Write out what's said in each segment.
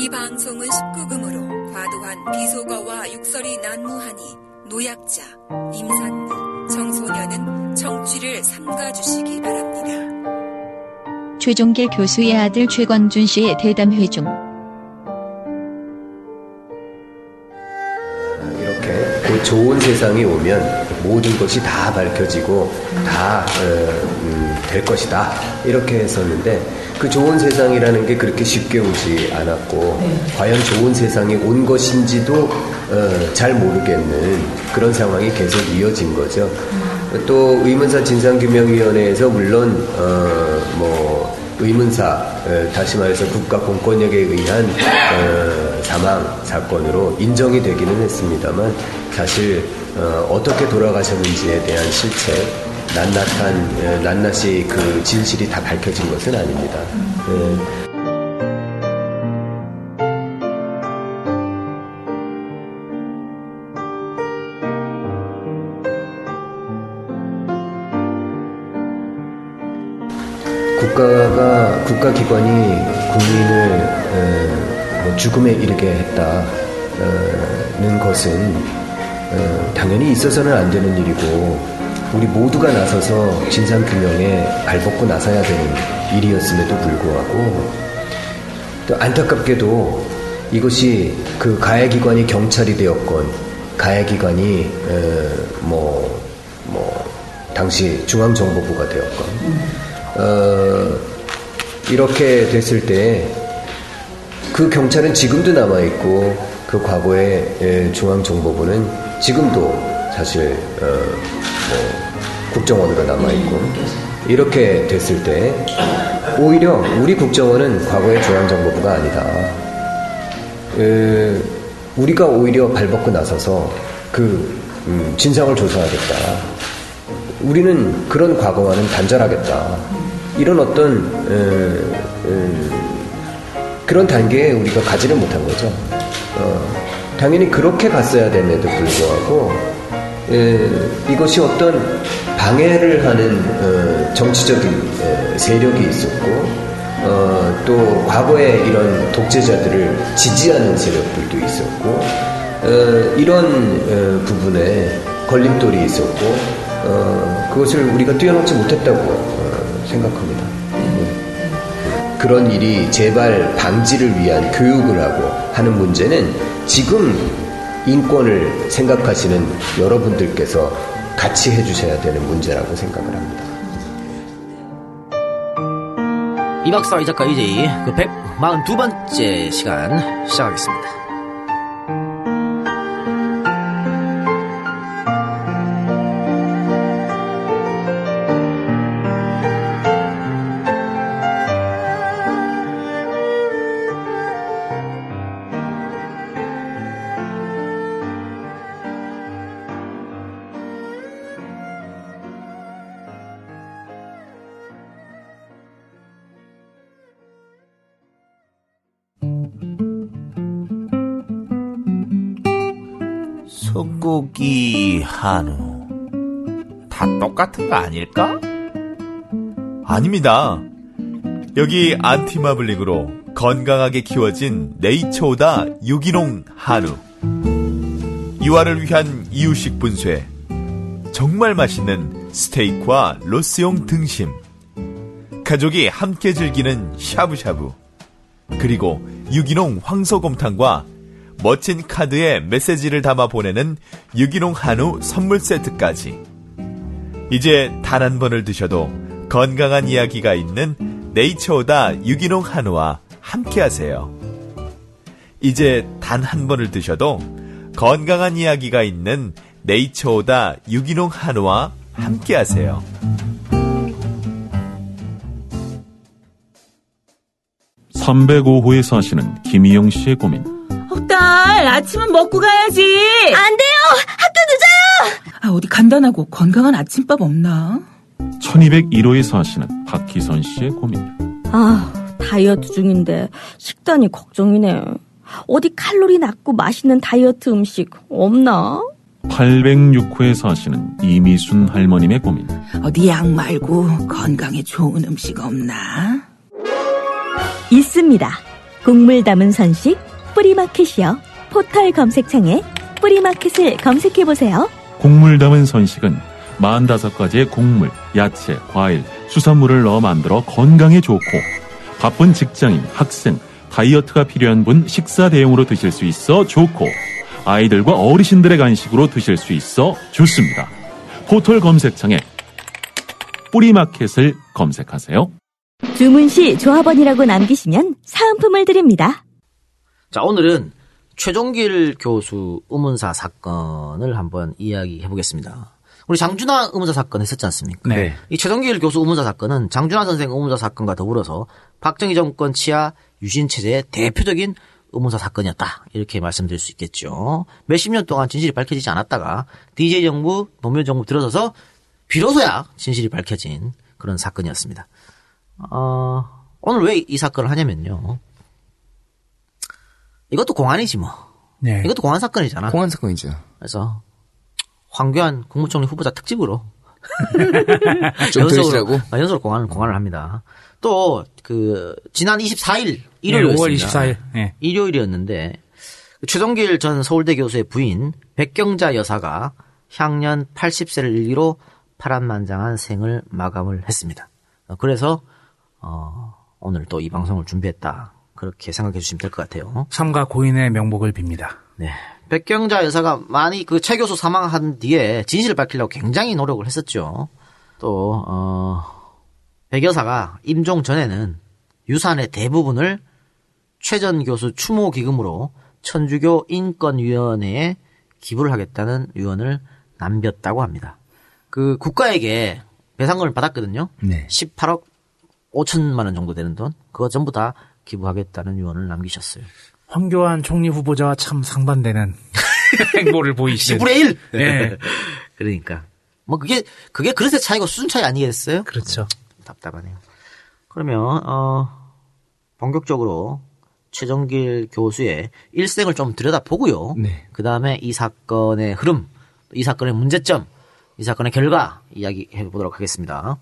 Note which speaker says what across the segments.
Speaker 1: 이 방송은 19금으로 과도한 비속어와 육설이 난무하니 노약자, 임산부, 청소년은 청취를 삼가주시기 바랍니다.
Speaker 2: 최종길 교수의 아들 최권준 씨의 대담회 중
Speaker 3: 이렇게 그 좋은 세상이 오면 모든 것이 다 밝혀지고 다 될 것이다 이렇게 했었는데 그 좋은 세상이라는 게 그렇게 쉽게 오지 않았고 과연 좋은 세상이 온 것인지도 어, 잘 모르겠는 그런 상황이 계속 이어진 거죠. 또 의문사 진상규명위원회에서 물론 어, 뭐 의문사 어, 다시 말해서 국가 공권력에 의한 어, 사망 사건으로 인정이 되기는 했습니다만 사실 어, 떻게 돌아가셨는지에 대한 실체 낱낱한 에, 낱낱이 그 진실이 다 밝혀진 것은 아닙니다. 예. 국가가 국가기관이 국민을 어, 뭐 죽음에 이르게 했다는 것은 어, 당연히 있어서는 안 되는 일이고 우리 모두가 나서서 진상 규명에 발벗고 나서야 되는 일이었음에도 불구하고 또 안타깝게도 이것이 그 가해기관이 경찰이 되었건 가해기관이 어, 뭐, 뭐 당시 중앙정보부가 되었건 어, 이렇게 됐을 때 그 경찰은 지금도 남아 있고 그 과거의 중앙정보부는 지금도 사실 어, 뭐 국정원으로 남아있고 이렇게 됐을 때 오히려 우리 국정원은 과거의 중앙정보부가 아니다. 에, 우리가 오히려 발벗고 나서서 그 음, 진상을 조사하겠다. 우리는 그런 과거와는 단절하겠다. 이런 어떤 에, 에, 그런 단계에 우리가 가지를 못한 거죠. 어, 당연히 그렇게 갔어야 됨에도 불구하고 에, 이것이 어떤 방해를 하는 어, 정치적인 에, 세력이 있었고 어, 또 과거에 이런 독재자들을 지지하는 세력들도 있었고 어, 이런 어, 부분에 걸림돌이 있었고 어, 그것을 우리가 뛰어넘지 못했다고 어, 생각합니다. 그런 일이 재발 방지를 위한 교육을 하고 하는 문제는 지금 인권을 생각하시는 여러분들께서 같이 해주셔야 되는 문제라고 생각을 합니다.
Speaker 4: 이 박사 이 작가 이제 그 142번째 시간 시작하겠습니다.
Speaker 5: 한우 다 똑같은 거 아닐까? 아닙니다. 여기 안티마블링으로 건강하게 키워진 네이처오다 유기농 한우. 이화를 위한 이유식 분쇄. 정말 맛있는 스테이크와 로스용 등심. 가족이 함께 즐기는 샤브샤브. 그리고 유기농 황소곰탕과 멋진 카드에 메시지를 담아 보내는 유기농 한우 선물 세트까지. 이제 단 한 번을 드셔도 건강한 이야기가 있는 네이처오다 유기농 한우와 함께 하세요. 이제 단 한 번을 드셔도 건강한 이야기가 있는 네이처오다 유기농 한우와 함께 하세요.
Speaker 6: 305호에 사시는 김희영 씨의 고민.
Speaker 7: 딸, 아침은 먹고 가야지.
Speaker 8: 안 돼요! 학교 늦어요!
Speaker 7: 아, 어디 간단하고 건강한 아침밥 없나?
Speaker 6: 1201호에 사시는 박희선 씨의 고민.
Speaker 8: 아, 다이어트 중인데 식단이 걱정이네. 어디 칼로리 낮고 맛있는 다이어트 음식 없나?
Speaker 6: 806호에 사시는 이미순 할머님의 고민.
Speaker 7: 어디 약 말고 건강에 좋은 음식 없나?
Speaker 8: 있습니다. 곡물 담은 선식 뿌리마켓이요. 포털 검색창에 뿌리마켓을 검색해보세요.
Speaker 6: 곡물 담은 선식은 45가지의 곡물, 야채, 과일, 수산물을 넣어 만들어 건강에 좋고 바쁜 직장인, 학생, 다이어트가 필요한 분 식사 대용으로 드실 수 있어 좋고 아이들과 어르신들의 간식으로 드실 수 있어 좋습니다. 포털 검색창에 뿌리마켓을 검색하세요.
Speaker 8: 주문 시 조합원이라고 남기시면 사은품을 드립니다.
Speaker 4: 자, 오늘은 최종길 교수 의문사 사건을 한번 이야기해 보겠습니다. 우리 장준하 의문사 사건 했었지 않습니까?
Speaker 9: 네.
Speaker 4: 이 최종길 교수 의문사 사건은 장준하 선생 의문사 사건과 더불어서 박정희 정권 치하 유신 체제의 대표적인 의문사 사건이었다. 이렇게 말씀드릴 수 있겠죠. 몇십 년 동안 진실이 밝혀지지 않았다가 DJ 정부, 노무현 정부 들어서서 비로소야 진실이 밝혀진 그런 사건이었습니다. 어, 오늘 왜 이 사건을 하냐면요. 이것도 공안이지 뭐.
Speaker 9: 네.
Speaker 4: 이것도 공안 사건이잖아.
Speaker 10: 공안 사건이죠.
Speaker 4: 그래서 황교안 국무총리 후보자 특집으로
Speaker 10: 좀 들으시라고?
Speaker 4: 아, 연속으로 공안을 공안을 합니다. 또 그 지난 24일 일요일이었습니다.
Speaker 9: 5월 24일. 예.
Speaker 4: 일요일이었는데 최종길 전 서울대 교수의 부인 백경자 여사가 향년 80세를 일기로 파란만장한 생을 마감을 했습니다. 어, 그래서 어, 오늘 또 이 방송을 준비했다. 그렇게 생각해 주시면 될 것 같아요.
Speaker 9: 삼가 고인의 명복을 빕니다.
Speaker 4: 네. 백경자 여사가 많이 그 최 교수 사망한 뒤에 진실을 밝히려고 굉장히 노력을 했었죠. 또, 어, 백 여사가 임종 전에는 유산의 대부분을 최전 교수 추모 기금으로 천주교 인권위원회에 기부를 하겠다는 유언을 남겼다고 합니다. 그 국가에게 배상금을 받았거든요.
Speaker 10: 네.
Speaker 4: 18억 5천만 원 정도 되는 돈. 그거 전부 다 기부하겠다는 유언을 남기셨어요.
Speaker 9: 황교안 총리 후보자와 참 상반되는 행보를 보이시는.
Speaker 4: 10분의 1!
Speaker 9: 예.
Speaker 4: 그러니까. 뭐 그게, 그게 그릇의 차이고 수준 차이 아니겠어요?
Speaker 9: 그렇죠.
Speaker 4: 답답하네요. 그러면, 어, 본격적으로 최정길 교수의 일생을 좀 들여다보고요.
Speaker 10: 네.
Speaker 4: 그 다음에 이 사건의 흐름, 이 사건의 문제점, 이 사건의 결과 이야기해 보도록 하겠습니다.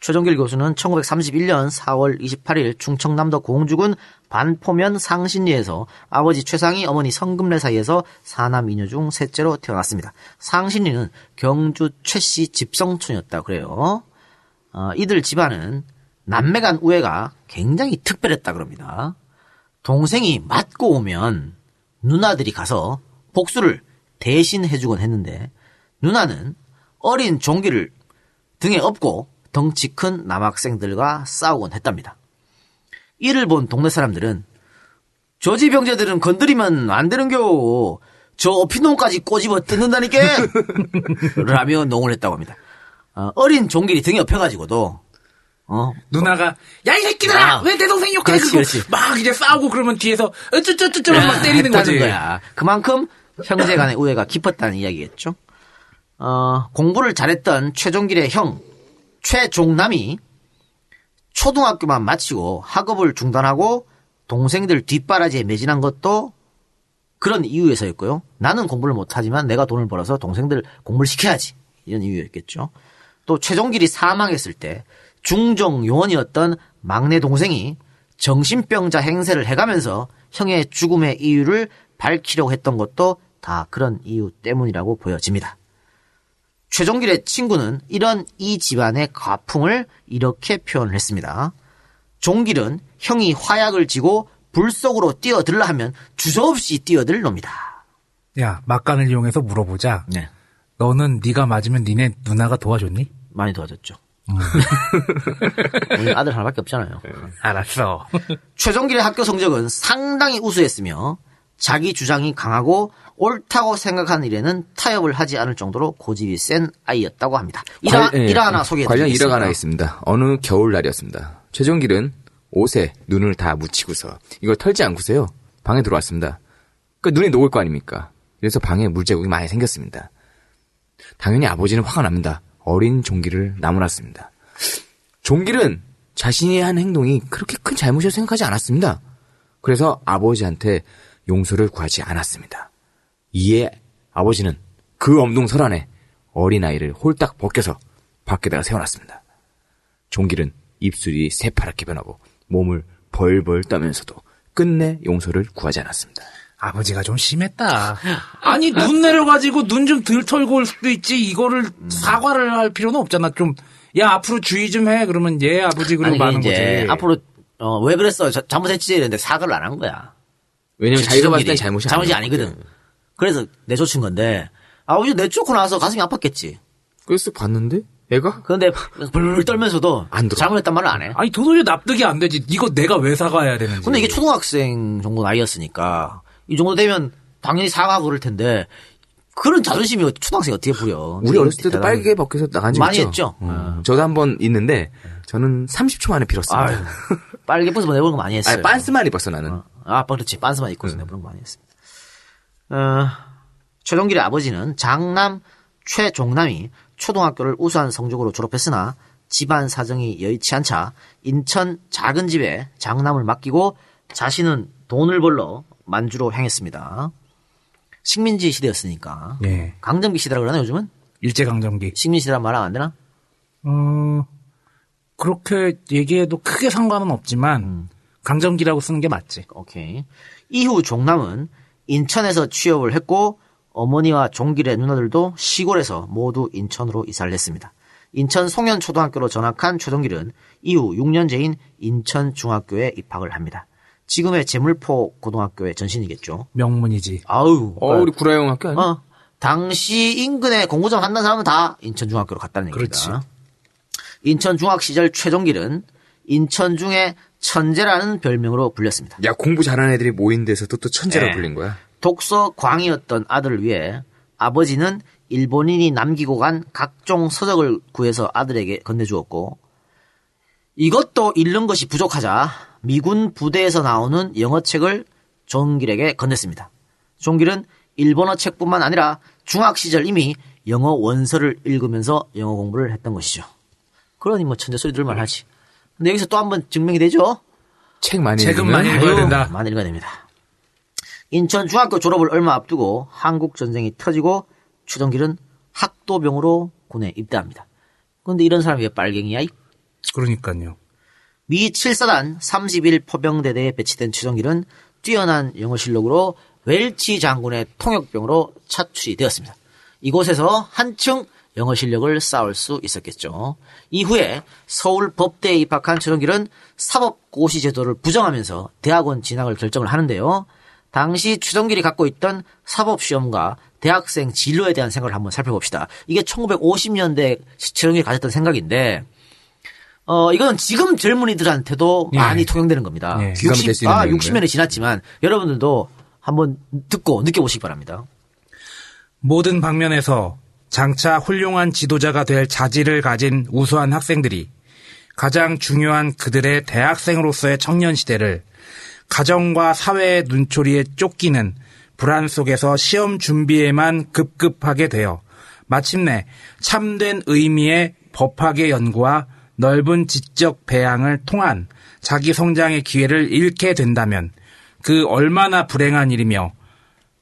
Speaker 4: 최종길 교수는 1931년 4월 28일 충청남도 공주군 반포면 상신리에서 아버지 최상희 어머니 성금래 사이에서 사남 이녀 중 셋째로 태어났습니다. 상신리는 경주 최씨 집성촌이었다 그래요. 어, 이들 집안은 남매 간 우애가 굉장히 특별했다 그럽니다. 동생이 맞고 오면 누나들이 가서 복수를 대신 해주곤 했는데 누나는 어린 종기를 등에 업고 덩치 큰 남학생들과 싸우곤 했답니다. 이를 본 동네 사람들은 저 집 형제들은 건드리면 안 되는겨. 저 어피놈까지 꼬집어 뜯는다니까. 라며 농을 했다고 합니다. 어, 린 종길이 등에 업혀가지고도 어
Speaker 9: 누나가 야 이 새끼들아
Speaker 4: 아.
Speaker 9: 왜내 동생 욕해
Speaker 4: 그렇지.
Speaker 9: 막 이제 싸우고 그러면 뒤에서 어쩌쩌쩌쩌 막 때리는
Speaker 4: 했다는
Speaker 9: 거지.
Speaker 4: 거야. 그만큼 형제간의 우애가 깊었다는 이야기겠죠. 어, 공부를 잘했던 최종길의 형 최종남이 초등학교만 마치고 학업을 중단하고 동생들 뒷바라지에 매진한 것도 그런 이유에서였고요. 나는 공부를 못하지만 내가 돈을 벌어서 동생들 공부를 시켜야지. 이런 이유였겠죠. 또 최종길이 사망했을 때 중정 요원이었던 막내 동생이 정신병자 행세를 해가면서 형의 죽음의 이유를 밝히려고 했던 것도 다 그런 이유 때문이라고 보여집니다. 최종길의 친구는 이런 이 집안의 가풍을 이렇게 표현을 했습니다. 종길은 형이 화약을 지고 불 속으로 뛰어들라 하면 주저없이 뛰어들 놈이다.
Speaker 9: 야 막간을 이용해서 물어보자.
Speaker 4: 네.
Speaker 9: 너는 네가 맞으면 니네 누나가 도와줬니?
Speaker 4: 많이 도와줬죠. 우리 아들 하나밖에 없잖아요.
Speaker 9: 알았어.
Speaker 4: 최종길의 학교 성적은 상당히 우수했으며 자기 주장이 강하고 옳다고 생각하는 일에는 타협을 하지 않을 정도로 고집이 센 아이였다고 합니다. 일화,
Speaker 10: 관- 예,
Speaker 4: 일화 하나 소개해
Speaker 10: 관련
Speaker 4: 드리겠습니다.
Speaker 10: 일화가 하나 있습니다. 어느 겨울날이었습니다. 최종길은 옷에 눈을 다 묻히고서 이걸 털지 않고서요. 방에 들어왔습니다. 그 눈이 녹을 거 아닙니까? 그래서 방에 물자국이 많이 생겼습니다. 당연히 아버지는 화가 납니다. 어린 종길을 나무랐습니다. 종길은 자신이 한 행동이 그렇게 큰 잘못이라고 생각하지 않았습니다. 그래서 아버지한테 용서를 구하지 않았습니다. 이에 아버지는 그 엄동설 안에 어린아이를 홀딱 벗겨서 밖에다가 세워놨습니다. 종길은 입술이 새파랗게 변하고 몸을 벌벌 떠면서도 끝내 용서를 구하지 않았습니다.
Speaker 9: 아버지가 좀 심했다. 아니 눈 내려가지고 눈좀덜 털고 올 수도 있지. 이거를
Speaker 4: 음.
Speaker 9: 사과를 할 필요는 없잖아. 좀 야 앞으로 주의 좀 해. 그러면 얘 아버지 그러고 마는 거지.
Speaker 4: 앞으로 어, 왜 그랬어? 저- 잘못했지 이랬는데 사과를 안 한 거야.
Speaker 10: 왜냐면
Speaker 4: 지-
Speaker 10: 자기가 봤을 땐. 잘못이,
Speaker 4: 잘못이. 아니거든. 그래서 내쫓은 건데 아버지 내쫓고 나서 가슴이 아팠겠지.
Speaker 10: 그래서 봤는데 애가
Speaker 4: 그런데 불 떨면서도
Speaker 10: 안 들어.
Speaker 4: 잘못했단 말을 안 해.
Speaker 9: 아니 도저히 납득이 안 되지. 이거 내가 왜 사과해야 되는지.
Speaker 4: 근데 이게 초등학생 정도 나이였으니까 이 정도 되면 당연히 사과 그럴 텐데 그런 자존심이 초등학생이 어떻게 부려?
Speaker 10: 우리 어렸을 때도
Speaker 4: 대단한
Speaker 10: 빨개 벗겨서 나간 적
Speaker 4: 많이
Speaker 10: 있죠?
Speaker 4: 했죠.
Speaker 10: 어. 저도 한 번 있는데 저는 30초 만에 빌었습니다.
Speaker 4: 아유, 빨개 벗어 내보는 거 많이 했어요.
Speaker 10: 아니, 빤스만 입었어 나는.
Speaker 4: 어, 아, 그렇지. 빤스만 입고서 내보는 거 많이 했습니다. 어, 최동길의 아버지는 장남 최종남이 초등학교를 우수한 성적으로 졸업했으나 집안 사정이 여의치 않자 인천 작은 집에 장남을 맡기고 자신은 돈을 벌러 만주로 향했습니다. 식민지 시대였으니까.
Speaker 9: 예.
Speaker 4: 강점기 시대라 그러나 요즘은?
Speaker 9: 일제 강점기.
Speaker 4: 식민지 시대란 말하면 안 되나?
Speaker 9: 어 그렇게 얘기해도 크게 상관은 없지만
Speaker 4: 음.
Speaker 9: 강점기라고 쓰는 게 맞지.
Speaker 4: 오케이. 이후 종남은 인천에서 취업을 했고 어머니와 종길의 누나들도 시골에서 모두 인천으로 이사를 했습니다. 인천 송년초등학교로 전학한 최동길은 이후 6년제인 인천중학교에 입학을 합니다. 지금의 제물포 고등학교의 전신이겠죠.
Speaker 9: 명문이지.
Speaker 4: 아우.
Speaker 10: 어, 우리 구라영 학교 아니야?
Speaker 4: 어, 당시 인근에 공부점 한다는 사람은 다 인천중학교로 갔다는 얘기입니다.
Speaker 9: 그렇지.
Speaker 4: 인천중학 시절 최종길은 인천중의 천재라는 별명으로 불렸습니다.
Speaker 10: 야 공부 잘하는 애들이 모인 데서도 또 천재라
Speaker 4: 네.
Speaker 10: 불린 거야.
Speaker 4: 독서 광이었던 아들을 위해 아버지는 일본인이 남기고 간 각종 서적을 구해서 아들에게 건네주었고 이것도 읽는 것이 부족하자 미군 부대에서 나오는 영어 책을 종길에게 건넸습니다. 종길은 일본어 책뿐만 아니라 중학 시절 이미 영어 원서를 읽으면서 영어 공부를 했던 것이죠. 그러니 뭐 천재 소리 들만 하지. 근데 여기서 또 한 번 증명이 되죠?
Speaker 10: 책 많이
Speaker 9: 책은
Speaker 10: 읽으면
Speaker 9: 많이 읽어야 된다.
Speaker 4: 많이 읽어야 됩니다. 인천 중학교 졸업을 얼마 앞두고 한국 전쟁이 터지고 최동길은 학도병으로 군에 입대합니다. 그런데 이런 사람이 왜 빨갱이야? 이
Speaker 9: 그러니까요.
Speaker 4: 미 7사단 31 포병대대에 배치된 최종길은 뛰어난 영어 실력으로 웰치 장군의 통역병으로 차출이 되었습니다. 이곳에서 한층 영어 실력을 쌓을 수 있었겠죠. 이후에 서울 법대에 입학한 최종길은 사법고시 제도를 부정하면서 대학원 진학을 결정을 하는데요. 당시 최종길이 갖고 있던 사법시험과 대학생 진로에 대한 생각을 한번 살펴봅시다. 이게 1950년대 최종길이 가졌던 생각인데 어, 이건 지금 젊은이들한테도
Speaker 9: 예.
Speaker 4: 많이 통용되는 겁니다.
Speaker 9: 예.
Speaker 10: 기가 막힐 수 있는
Speaker 4: 아,
Speaker 10: 내용인데.
Speaker 4: 60년이 지났지만 여러분들도 한번 듣고 느껴보시기 바랍니다.
Speaker 9: 모든 방면에서 장차 훌륭한 지도자가 될 자질을 가진 우수한 학생들이 가장 중요한 그들의 대학생으로서의 청년 시대를 가정과 사회의 눈초리에 쫓기는 불안 속에서 시험 준비에만 급급하게 되어 마침내 참된 의미의 법학의 연구와 넓은 지적 배양을 통한 자기 성장의 기회를 잃게 된다면 그 얼마나 불행한 일이며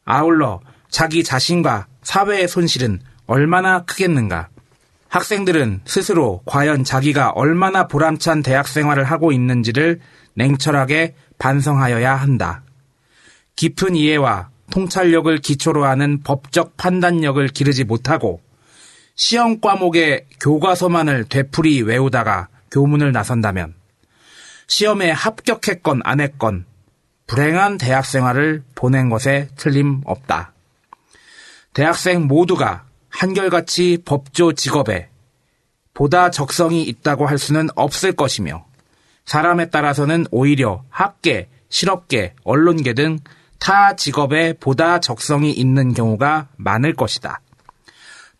Speaker 9: 아울러 자기 자신과 사회의 손실은 얼마나 크겠는가. 학생들은 스스로 과연 자기가 얼마나 보람찬 대학 생활을 하고 있는지를 냉철하게 반성하여야 한다. 깊은 이해와 통찰력을 기초로 하는 법적 판단력을 기르지 못하고 시험 과목의 교과서만을 되풀이 외우다가 교문을 나선다면 시험에 합격했건 안 했건 불행한 대학 생활을 보낸 것에 틀림없다. 대학생 모두가 한결같이 법조 직업에 보다 적성이 있다고 할 수는 없을 것이며 사람에 따라서는 오히려 학계, 실업계, 언론계 등 타 직업에 보다 적성이 있는 경우가 많을 것이다.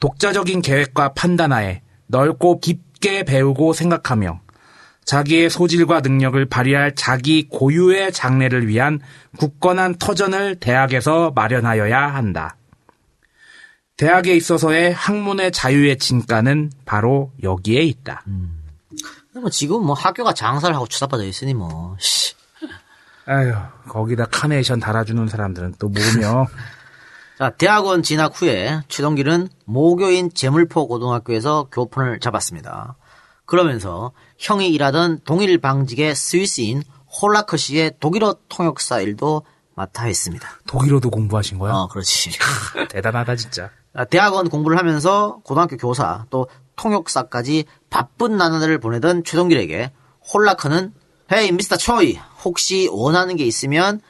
Speaker 9: 독자적인 계획과 판단하에 넓고 깊게 배우고 생각하며 자기의 소질과 능력을 발휘할 자기 고유의 장래를 위한 굳건한 터전을 대학에서 마련하여야 한다. 대학에 있어서의 학문의 자유의 진가는 바로 여기에 있다.
Speaker 4: 뭐 지금 뭐 학교가 장사를 하고 추잡아져 있으니 뭐. 씨.
Speaker 9: 아휴, 거기다 카네이션 달아주는 사람들은 또 뭐며.
Speaker 4: 자, 대학원 진학 후에 최동길은 모교인 제물포 고등학교에서 교폰을 잡았습니다. 그러면서 형이 일하던 동일 방직의 스위스인 홀라커시의 독일어 통역사 일도 맡아 했습니다.
Speaker 9: 독일어도 공부하신 거야?
Speaker 4: 어, 그렇지.
Speaker 9: 대단하다 진짜.
Speaker 4: 아, 대학원 공부를 하면서 고등학교 교사 또 통역사까지 바쁜 나날을 보내던 최동길에게 홀라커는 헤이 미스터 초이 혹시 원하는 게 있으면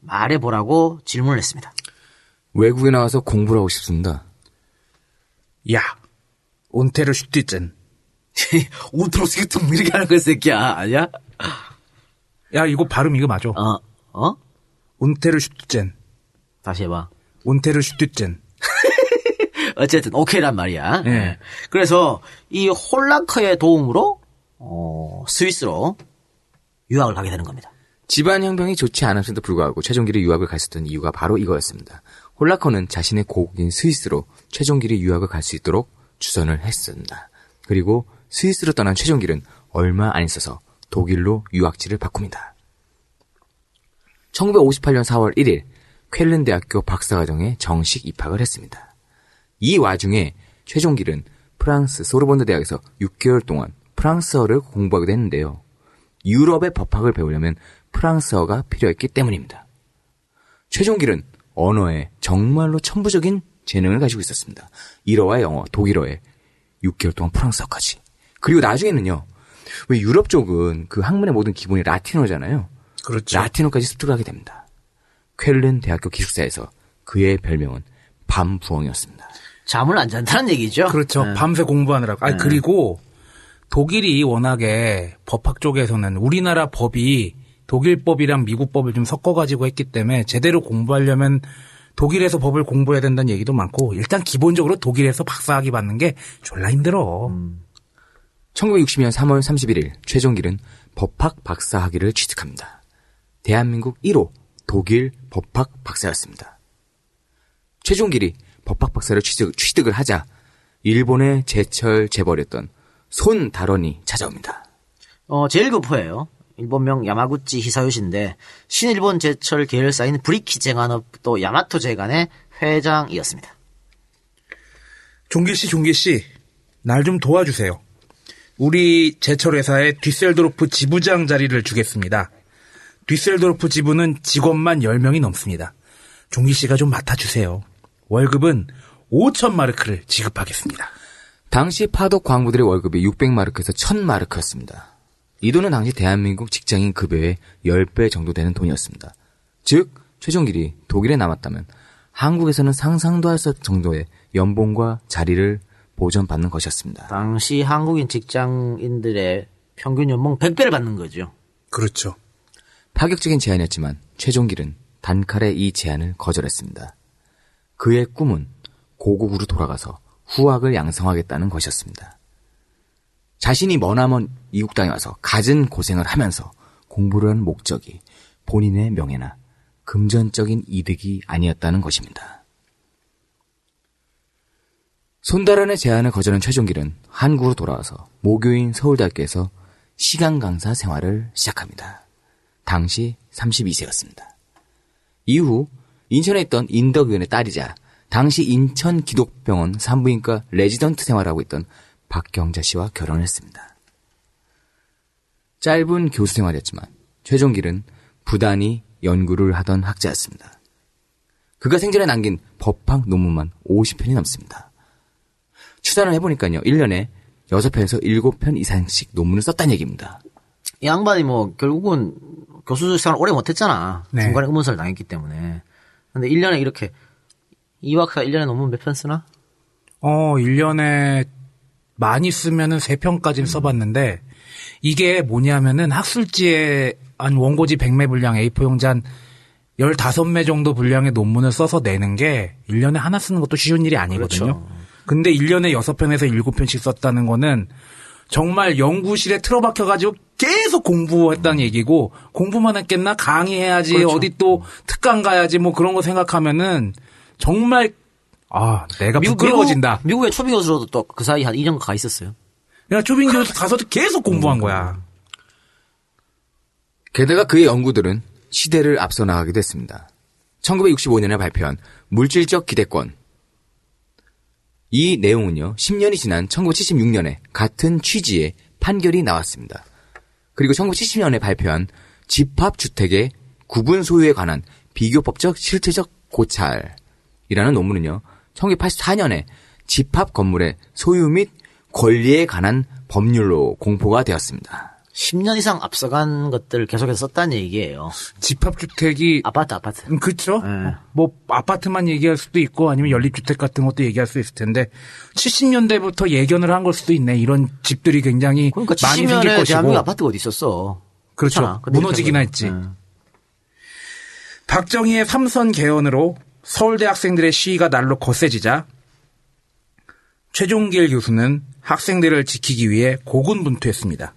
Speaker 4: 말해보라고 질문을 했습니다.
Speaker 10: 외국에 나와서 공부를 하고 싶습니다.
Speaker 9: 야, 온테르 슈티젠.
Speaker 4: 온트로스기통 이렇게 하는 거 새끼야 아니야?
Speaker 9: 야, 이거 발음 이거 맞아.
Speaker 4: 어? 어?
Speaker 9: 온테르 슈티젠.
Speaker 4: 다시 해봐.
Speaker 9: 온테르 슈티젠.
Speaker 4: 어쨌든 오케이란 말이야.
Speaker 9: 예.
Speaker 4: 그래서 이 홀라커의 도움으로 어, 스위스로 유학을 가게 되는 겁니다.
Speaker 10: 집안 형편이 좋지 않았음에도 불구하고 최종길이 유학을 갔었던 이유가 바로 이거였습니다. 홀라커는 자신의 고국인 스위스로 최종길이 유학을 갈 수 있도록 주선을 했습니다. 그리고 스위스로 떠난 최종길은 얼마 안 있어서 독일로 유학지를 바꿉니다. 1958년 4월 1일 쾰른 대학교 박사과정에 정식 입학을 했습니다. 이 와중에 최종길은 프랑스 소르본드 대학에서 6개월 동안 프랑스어를 공부하게 됐는데요. 유럽의 법학을 배우려면 프랑스어가 필요했기 때문입니다. 최종길은 언어에 정말로 천부적인 재능을 가지고 있었습니다. 일어와 영어, 독일어에 6개월 동안 프랑스어까지. 그리고 나중에는요. 왜 유럽 쪽은 그 학문의 모든 기본이 라틴어잖아요.
Speaker 9: 그렇죠.
Speaker 10: 라틴어까지 습득을 하게 됩니다. 쾰른 대학교 기숙사에서 그의 별명은 밤부엉이었습니다.
Speaker 4: 잠을 안 잔다는 얘기죠.
Speaker 9: 그렇죠.
Speaker 4: 네.
Speaker 9: 밤새 공부하느라고. 아니,
Speaker 4: 네.
Speaker 9: 그리고 독일이 워낙에 법학 쪽에서는 우리나라 법이 독일 법이랑 미국 법을 좀 섞어가지고 했기 때문에 제대로 공부하려면 독일에서 법을 공부해야 된다는 얘기도 많고 일단 기본적으로 독일에서 박사학위 받는 게 졸라 힘들어.
Speaker 10: 1960년 3월 31일 최종길은 법학 박사 학위를 취득합니다. 대한민국 1호 독일 법학 박사였습니다. 최종길이 법학 박사를 취득, 취득을 하자 일본의 제철 재벌이었던 손 다런이 찾아옵니다.
Speaker 4: 어, 제일 급포예요. 일본명 야마구치 히사요시인데 신일본 제철 계열사인 브리키 제간업 또 야마토 제간의 회장이었습니다.
Speaker 9: 종기 씨, 종기 씨, 날 좀 도와주세요. 우리 제철 회사에 뒤셀도르프 지부장 자리를 주겠습니다. 뒤셀도르프 지부는 직원만 10명이 넘습니다. 종기 씨가 좀 맡아주세요. 월급은 5천 마르크를 지급하겠습니다.
Speaker 10: 당시 파독 광부들의 월급이 600마르크에서 1000마르크였습니다. 이 돈은 당시 대한민국 직장인 급여의 10배 정도 되는 돈이었습니다. 즉, 최종길이 독일에 남았다면 한국에서는 상상도 할 수 없을 정도의 연봉과 자리를 보전받는 것이었습니다.
Speaker 4: 당시 한국인 직장인들의 평균 연봉 100배를 받는 거죠.
Speaker 9: 그렇죠.
Speaker 10: 파격적인 제안이었지만 최종길은 단칼에 이 제안을 거절했습니다. 그의 꿈은 고국으로 돌아가서 후학을 양성하겠다는 것이었습니다. 자신이 머나먼 이국 땅에 와서 갖은 고생을 하면서 공부를 한 목적이 본인의 명예나 금전적인 이득이 아니었다는 것입니다. 손다란의 제안을 거절한 최종길은 한국으로 돌아와서 모교인 서울대학교에서 시간 강사 생활을 시작합니다. 당시 32세였습니다. 이후 인천에 있던 인덕의원의 딸이자 당시 인천 기독병원 산부인과 레지던트 생활하고 있던 박경자 씨와 결혼했습니다. 짧은 교수 생활이었지만 최종길은 부단히 연구를 하던 학자였습니다. 그가 생전에 남긴 법학 논문만 50편이 넘습니다. 추산을 해보니까요, 1년에 6편에서 7편 이상씩 논문을 썼다는 얘기입니다.
Speaker 4: 이 양반이 뭐 결국은 교수 생활 오래 못했잖아.
Speaker 9: 네.
Speaker 4: 중간에 의문사를 당했기 때문에. 근데 1년에 이렇게 이학사 1년에 논문 몇 편 쓰나?
Speaker 9: 어, 1년에 많이 쓰면은 3편까지는 써봤는데, 이게 뭐냐면은 학술지에 한 원고지 100매 분량 A4 용지 한 15매 정도 분량의 논문을 써서 내는 게 1년에 하나 쓰는 것도 쉬운 일이 아니거든요. 근데 1년에 6편에서 7편씩 썼다는 거는 정말 연구실에 틀어박혀가지고 계속 공부했다는 얘기고 공부만 했겠나 강의해야지
Speaker 4: 그렇죠.
Speaker 9: 어디 또 특강 가야지 뭐 그런 거 생각하면은 정말 아 내가 부끄러워진다.
Speaker 4: 미국, 미국의 초빙 교수로도 또 그 사이 한 2년 가 있었어요.
Speaker 9: 내가 초빙 교수 가서도 계속 공부한 거야.
Speaker 10: 게다가 그의 연구들은 시대를 앞서 나가기도 했습니다. 1965년에 발표한 물질적 기대권. 이 내용은요, 10년이 지난 1976년에 같은 취지의 판결이 나왔습니다. 그리고 1970년에 발표한 집합주택의 구분 소유에 관한 비교법적 실체적 고찰이라는 논문은요. 1984년에 집합 건물의 소유 및 권리에 관한 법률로 공포가 되었습니다.
Speaker 4: 10년 이상 앞서간 것들을 계속해서 썼다는 얘기예요.
Speaker 9: 집합주택이
Speaker 4: 아파트, 아파트.
Speaker 9: 음, 그렇죠.
Speaker 4: 네.
Speaker 9: 뭐 아파트만 얘기할 수도 있고 아니면 연립주택 같은 것도 얘기할 수 있을 텐데 70년대부터 예견을 한 걸 수도 있네. 이런 집들이 굉장히
Speaker 4: 그러니까
Speaker 9: 많이 생길
Speaker 4: 70년에
Speaker 9: 것이고.
Speaker 4: 대한민국 아파트가 어디 있었어.
Speaker 9: 그렇죠.
Speaker 4: 이렇게
Speaker 9: 했지.
Speaker 4: 네.
Speaker 9: 박정희의 삼선 개헌으로 서울대 학생들의 시위가 날로 거세지자 최종길 교수는 학생들을 지키기 위해 고군분투했습니다.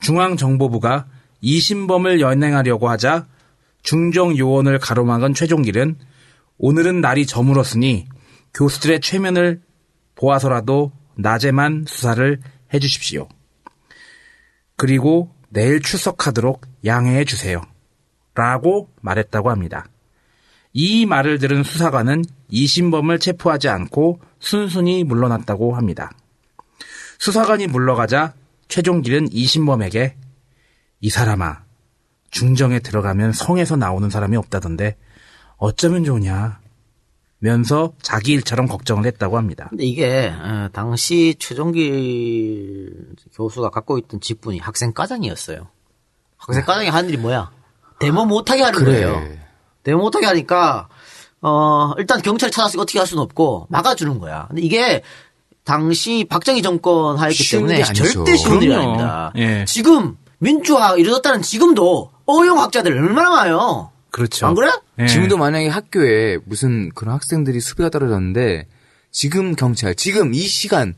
Speaker 9: 중앙정보부가 이신범을 연행하려고 하자 중정 요원을 가로막은 최종길은 오늘은 날이 저물었으니 교수들의 최면을 보아서라도 낮에만 수사를 해주십시오. 그리고 내일 출석하도록 양해해 주세요. 라고 말했다고 합니다. 이 말을 들은 수사관은 이신범을 체포하지 않고 순순히 물러났다고 합니다. 수사관이 물러가자 최종길은 이신범에게 이 사람아 중정에 들어가면 성에서 나오는 사람이 없다던데 어쩌면 좋으냐 면서 자기 일처럼 걱정을 했다고 합니다.
Speaker 4: 근데 이게 어, 당시 최종길 교수가 갖고 있던 직분이 학생과장이었어요. 학생과장이 하는 일이 뭐야? 데모 못하게 하는
Speaker 10: 그래.
Speaker 4: 거예요. 데모 못하게 하니까 어 일단 경찰 찾아서 어떻게 할 수는 없고 막아주는 거야. 근데 이게 당시 박정희 정권 하였기 때문에. 절대 쉬운 일이. 아닙니다.
Speaker 9: 예.
Speaker 4: 지금 민주화가 이루어졌다는 지금도 어용 학자들 얼마나 많아요.
Speaker 9: 그렇죠.
Speaker 4: 안 그래?
Speaker 9: 예.
Speaker 10: 지금도 만약에 학교에 무슨 그런 학생들이 수비가 떨어졌는데 지금 경찰 지금 이 시간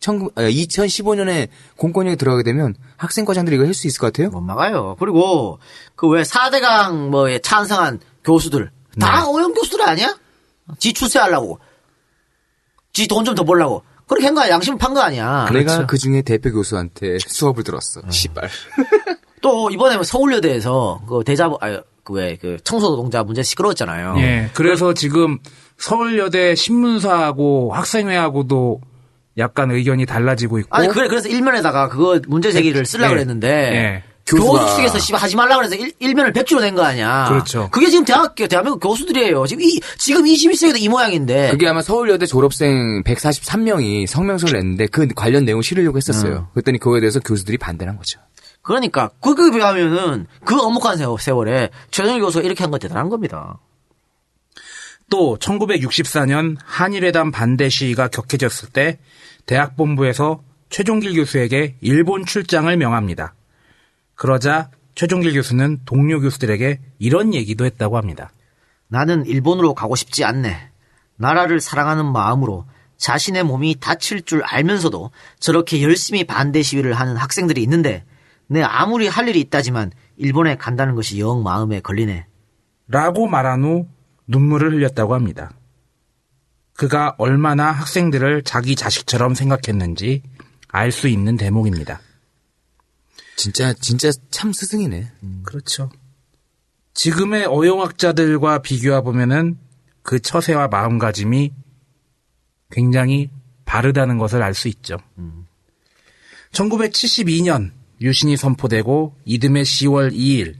Speaker 10: 2015년에 공권력에 들어가게 되면 학생 과장들이 이거 할수 있을 것 같아요?
Speaker 4: 못 막아요. 그리고 그 왜 4대강 뭐에 찬성한 교수들 다
Speaker 10: 네.
Speaker 4: 오염 교수들 아니야? 지 출세하려고. 지 돈 좀 더 벌라고. 그렇게 한 거야. 양심 판거 아니야.
Speaker 10: 내가 그 중에 대표 교수한테 수업을 들었어. 시발.
Speaker 4: 또 이번에 뭐 서울여대에서 그 대자보 아그왜 그 청소 노동자 문제 시끄러웠잖아요.
Speaker 9: 예. 그래서 지금 서울여대 신문사하고 학생회하고도 약간 의견이 달라지고 있고.
Speaker 4: 아니 그래 그래서 일면에다가 그거 문제 제기를 쓰려고
Speaker 9: 예.
Speaker 4: 그랬는데
Speaker 9: 예.
Speaker 4: 교수 측에서 씨발 하지 말라고 그래서 일, 일면을 백주로 낸 거 아니야.
Speaker 9: 그렇죠.
Speaker 4: 그게 지금 대학교 대한민국 교수들이에요. 지금 이 지금 21세기도 이 모양인데.
Speaker 10: 그게 아마 서울여대 졸업생 143명이 성명서를 냈는데 그 관련 내용 을 실으려고 했었어요. 그랬더니 그거에 대해서 교수들이 반대를 한 거죠.
Speaker 4: 그러니까 그거에 비하면은 그 엄혹한 세월, 세월 에 최정일 교수가 이렇게 한 건 대단한 겁니다.
Speaker 9: 또 1964년 한일회담 반대 시위가 격해졌을 때 대학본부에서 최종길 교수에게 일본 출장을 명합니다. 그러자 최종길 교수는 동료 교수들에게 이런 얘기도 했다고 합니다.
Speaker 4: 나는 일본으로 가고 싶지 않네. 나라를 사랑하는 마음으로 자신의 몸이 다칠 줄 알면서도 저렇게 열심히 반대 시위를 하는 학생들이 있는데 내 아무리 할 일이 있다지만 일본에 간다는 것이 영 마음에 걸리네.
Speaker 9: 라고 말한 후 눈물을 흘렸다고 합니다. 그가 얼마나 학생들을 자기 자식처럼 생각했는지 알 수 있는 대목입니다.
Speaker 10: 진짜 진짜 참 스승이네.
Speaker 9: 그렇죠. 지금의 어용학자들과 비교해 보면은 그 처세와 마음가짐이 굉장히 바르다는 것을 알 수 있죠. 1972년 유신이 선포되고 이듬해 10월 2일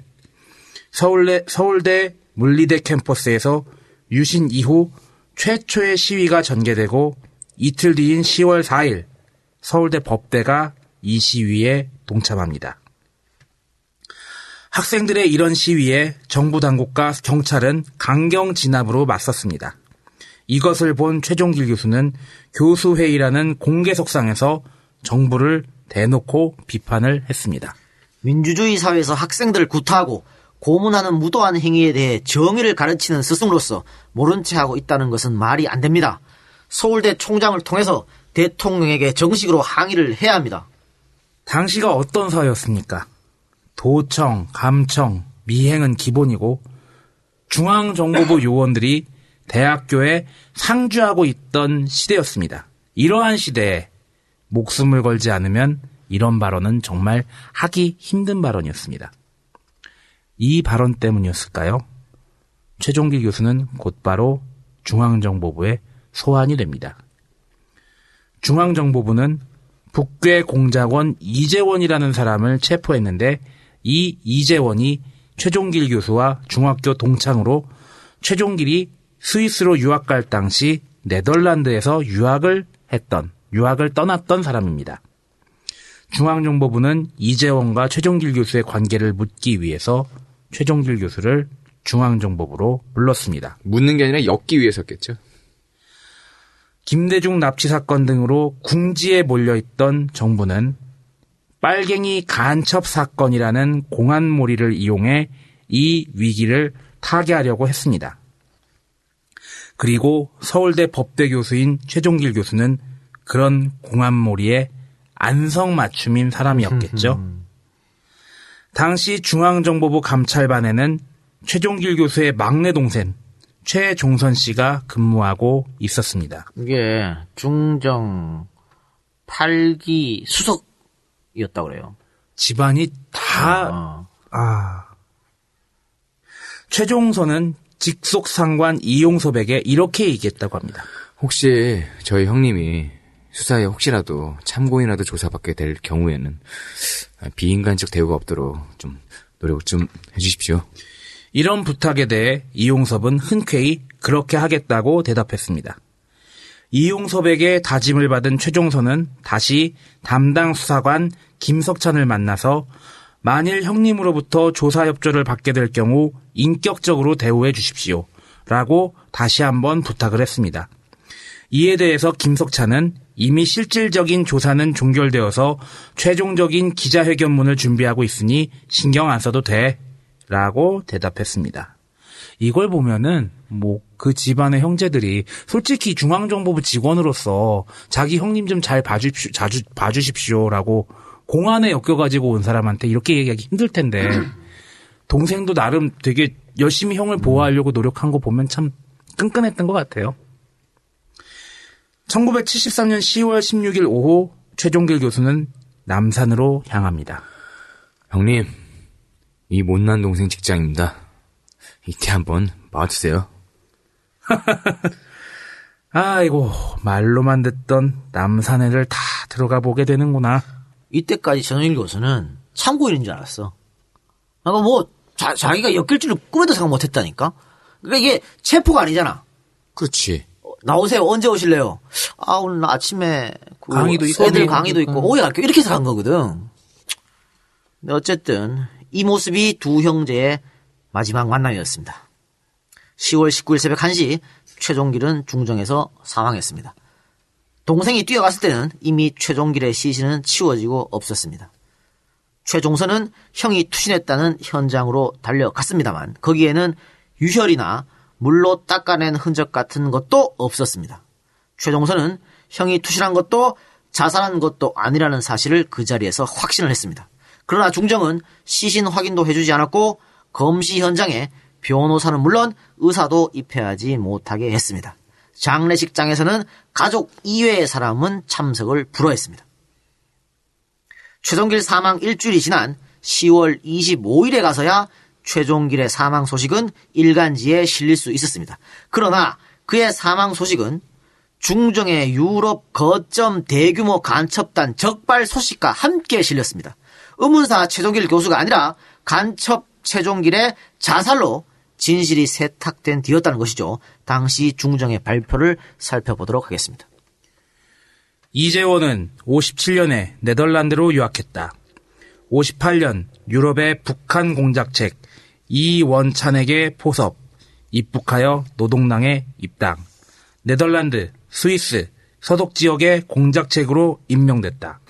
Speaker 9: 서울대, 서울대 물리대 캠퍼스에서 유신 이후 최초의 시위가 전개되고 이틀 뒤인 10월 4일 서울대 법대가 이 시위에 동참합니다. 학생들의 이런 시위에 정부 당국과 경찰은 강경 진압으로 맞섰습니다. 이것을 본 최종길 교수는 교수회의라는 공개석상에서 정부를 대놓고 비판을 했습니다.
Speaker 4: 민주주의 사회에서 학생들을 구타하고 고문하는 무도한 행위에 대해 정의를 가르치는 스승으로서 모른 채 하고 있다는 것은 말이 안 됩니다. 서울대 총장을 통해서 대통령에게 정식으로 항의를 해야 합니다.
Speaker 9: 당시가 어떤 사회였습니까? 도청, 감청, 미행은 기본이고 중앙정보부 요원들이 대학교에 상주하고 있던 시대였습니다. 이러한 시대에 목숨을 걸지 않으면 이런 발언은 정말 하기 힘든 발언이었습니다. 이 발언 때문이었을까요? 최종길 교수는 곧바로 중앙정보부에 소환이 됩니다. 중앙정보부는 북괴 공작원 이재원이라는 사람을 체포했는데 이 이재원이 최종길 교수와 중학교 동창으로 최종길이 스위스로 유학 갈 당시 네덜란드에서 유학을 했던, 유학을 떠났던 사람입니다. 중앙정보부는 이재원과 최종길 교수의 관계를 묻기 위해서 최종길 교수를 중앙정보부로 불렀습니다.
Speaker 10: 묻는 게 아니라 엮기 위해서였겠죠.
Speaker 9: 김대중 납치 사건 등으로 궁지에 몰려있던 정부는 빨갱이 간첩 사건이라는 공안몰이를 이용해 이 위기를 타개하려고 했습니다. 그리고 서울대 법대 교수인 최종길 교수는 그런 공안몰이에 안성맞춤인 사람이었겠죠. 당시 중앙정보부 감찰반에는 최종길 교수의 막내 동생 최종선 씨가 근무하고 있었습니다.
Speaker 4: 이게 중정 8기 수석이었다고 그래요.
Speaker 9: 집안이 다
Speaker 4: 어.
Speaker 9: 아. 최종선은 직속 상관 이용섭에게 이렇게 얘기했다고 합니다.
Speaker 10: 혹시 저희 형님이 수사에 혹시라도 참고인이라도 조사받게 될 경우에는 비인간적 대우가 없도록 좀 노력 좀 해주십시오.
Speaker 9: 이런 부탁에 대해 이용섭은 흔쾌히 그렇게 하겠다고 대답했습니다. 이용섭에게 다짐을 받은 최종선은 다시 담당 수사관 김석찬을 만나서 만일 형님으로부터 조사 협조를 받게 될 경우 인격적으로 대우해 주십시오. 라고 다시 한번 부탁을 했습니다. 이에 대해서 김석찬은 이미 실질적인 조사는 종결되어서 최종적인 기자회견문을 준비하고 있으니 신경 안 써도 돼. 라고 대답했습니다. 이걸 보면은 뭐 그 집안의 형제들이 솔직히 중앙정보부 직원으로서 자기 형님 좀 잘 봐주십시오, 자주 봐주십시오라고 공안에 엮여가지고 온 사람한테 이렇게 얘기하기 힘들 텐데 동생도 나름 되게 열심히 형을 보호하려고 노력한 거 보면 참 끈끈했던 것 같아요. 1973년 10월 16일 오후 최종길 교수는 남산으로 향합니다.
Speaker 10: 형님, 이 못난 동생 직장입니다. 이때 한번 봐주세요.
Speaker 9: 아이고 말로만 듣던 남산에를 다 들어가 보게 되는구나.
Speaker 4: 이때까지 전일 교수는 참고인인 줄 알았어. 아까 뭐 자, 자기가 엮일 줄을 꿈에도 생각 못 했다니까. 그러니까 이게 체포가 아니잖아.
Speaker 10: 그렇지.
Speaker 4: 어, 나오세요. 언제 오실래요? 아 오늘 아침에 그
Speaker 9: 강의도 있고.
Speaker 4: 애들 강의도 있고 오해 갈게요. 이렇게 해서 간 거거든. 근데 어쨌든 이 모습이 두 형제의 마지막 만남이었습니다. 10월 19일 새벽 1시 최종길은 중정에서 사망했습니다. 동생이 뛰어갔을 때는 이미 최종길의 시신은 치워지고 없었습니다. 최종선은 형이 투신했다는 현장으로 달려갔습니다만 거기에는 유혈이나 물로 닦아낸 흔적 같은 것도 없었습니다. 최종선은 형이 투신한 것도 자살한 것도 아니라는 사실을 그 자리에서 확신을 했습니다. 그러나 중정은 시신 확인도 해주지 않았고 검시 현장에 변호사는 물론 의사도 입회하지 못하게 했습니다. 장례식장에서는 가족 이외의 사람은 참석을 불허했습니다. 최종길 사망 일주일이 지난 10월 25일에 가서야 최종길의 사망 소식은 일간지에 실릴 수 있었습니다. 그러나 그의 사망 소식은 중정의 유럽 거점 대규모 간첩단 적발 소식과 함께 실렸습니다. 의문사 최종길 교수가 아니라 간첩 최종길의 자살로 진실이 세탁된 뒤였다는 것이죠. 당시 중정의 발표를 살펴보도록 하겠습니다.
Speaker 9: 이재원은 57년에 네덜란드로 유학했다. 58년 유럽의 북한 공작책 이원찬에게 포섭, 입북하여 노동당에 입당. 네덜란드, 스위스, 서독 지역의 공작책으로 임명됐다.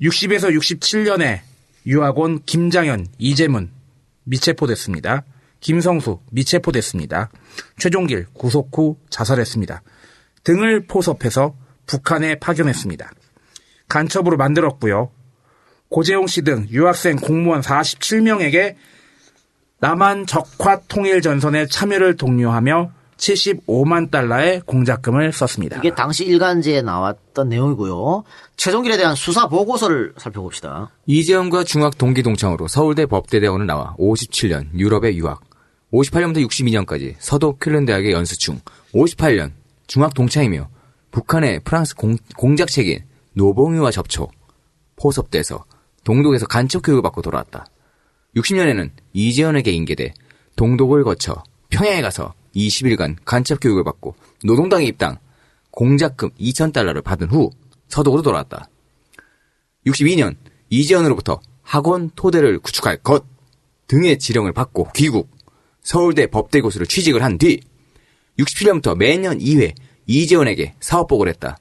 Speaker 9: 60에서 67년에 유학원 김장현, 이재문 미체포됐습니다. 김성수 미체포됐습니다. 최종길 구속 후 자살했습니다. 등을 포섭해서 북한에 파견했습니다. 간첩으로 만들었고요. 고재용 씨 등 유학생 공무원 47명에게 남한 적화 통일 전선에 참여를 독려하며 75만 달러의 공작금을 썼습니다.
Speaker 4: 이게 당시 일간지에 나왔던 내용이고요. 최종길에 대한 수사 보고서를 살펴봅시다.
Speaker 10: 이재현과 중학 동기 동창으로 서울대 법대대원을 나와 57년 유럽에 유학, 58년부터 62년까지 서도 퀼른 대학에 연수 중, 58년 중학 동창이며 북한의 프랑스 공, 공작책인 노봉유와 접촉, 포섭돼서 동독에서 간첩 교육을 받고 돌아왔다. 60년에는 이재현에게 인계돼 동독을 거쳐 평양에 가서 20일간 간첩 교육을 받고 노동당에 입당, 공작금 2,000달러를 받은 후 서독으로 돌아왔다. 62년 이재현으로부터 학원 토대를 구축할 것 등의 지령을 받고 귀국, 서울대 법대 교수를 취직을 한 뒤 67년부터 매년 2회 이재현에게 사업복을 했다.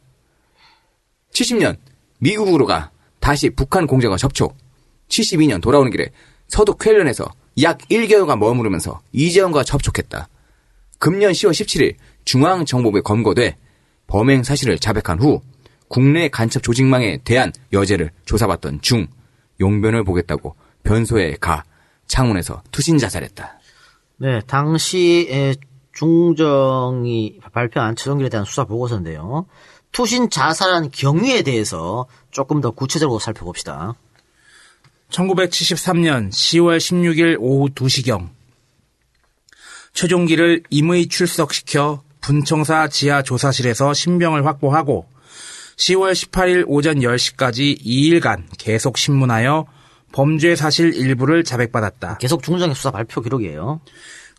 Speaker 10: 70년 미국으로 가 다시 북한 공장과 접촉. 72년 돌아오는 길에 서독 쾰른에서 약 1개월간 머무르면서 이재현과 접촉했다. 금년 10월 17일 중앙정보부에 검거돼 범행 사실을 자백한 후 국내 간첩 조직망에 대한 여죄를 조사받던 중 용변을 보겠다고 변소에 가 창문에서 투신 자살했다.
Speaker 4: 네, 당시에 중정이 발표한 최종길에 대한 수사 보고서인데요. 투신 자살한 경위에 대해서 조금 더 구체적으로 살펴봅시다.
Speaker 9: 1973년 10월 16일 오후 2시경 최종기를 임의 출석시켜 분청사 지하 조사실에서 신병을 확보하고 10월 18일 오전 10시까지 2일간 계속 신문하여 범죄 사실 일부를 자백받았다.
Speaker 4: 계속 중정의 수사 발표 기록이에요.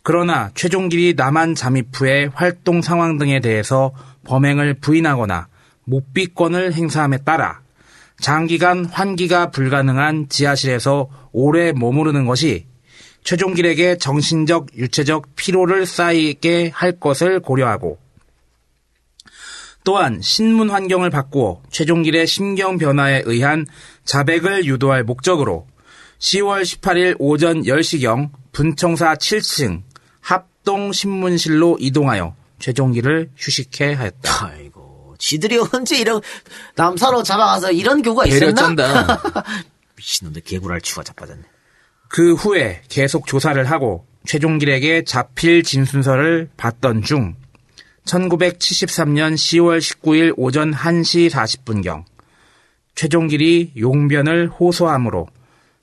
Speaker 9: 그러나 최종길이 남한 잠입 후의 활동 상황 등에 대해서 범행을 부인하거나 묵비권을 행사함에 따라 장기간 환기가 불가능한 지하실에서 오래 머무르는 것이 최종길에게 정신적, 유체적 피로를 쌓이게 할 것을 고려하고 또한 신문 환경을 바꾸어 최종길의 심경 변화에 의한 자백을 유도할 목적으로 10월 18일 오전 10시경 분청사 7층 합동신문실로 이동하여 최종길을 휴식해 하였다.
Speaker 4: 아이고, 지들이 언제 이런 남사로 잡아가서 이런 교가 있었나? 미친놈들 개구랄 추가 자빠졌네.
Speaker 9: 그 후에 계속 조사를 하고 최종길에게 자필 진순서를 받던 중 1973년 10월 19일 오전 1시 40분경 최종길이 용변을 호소함으로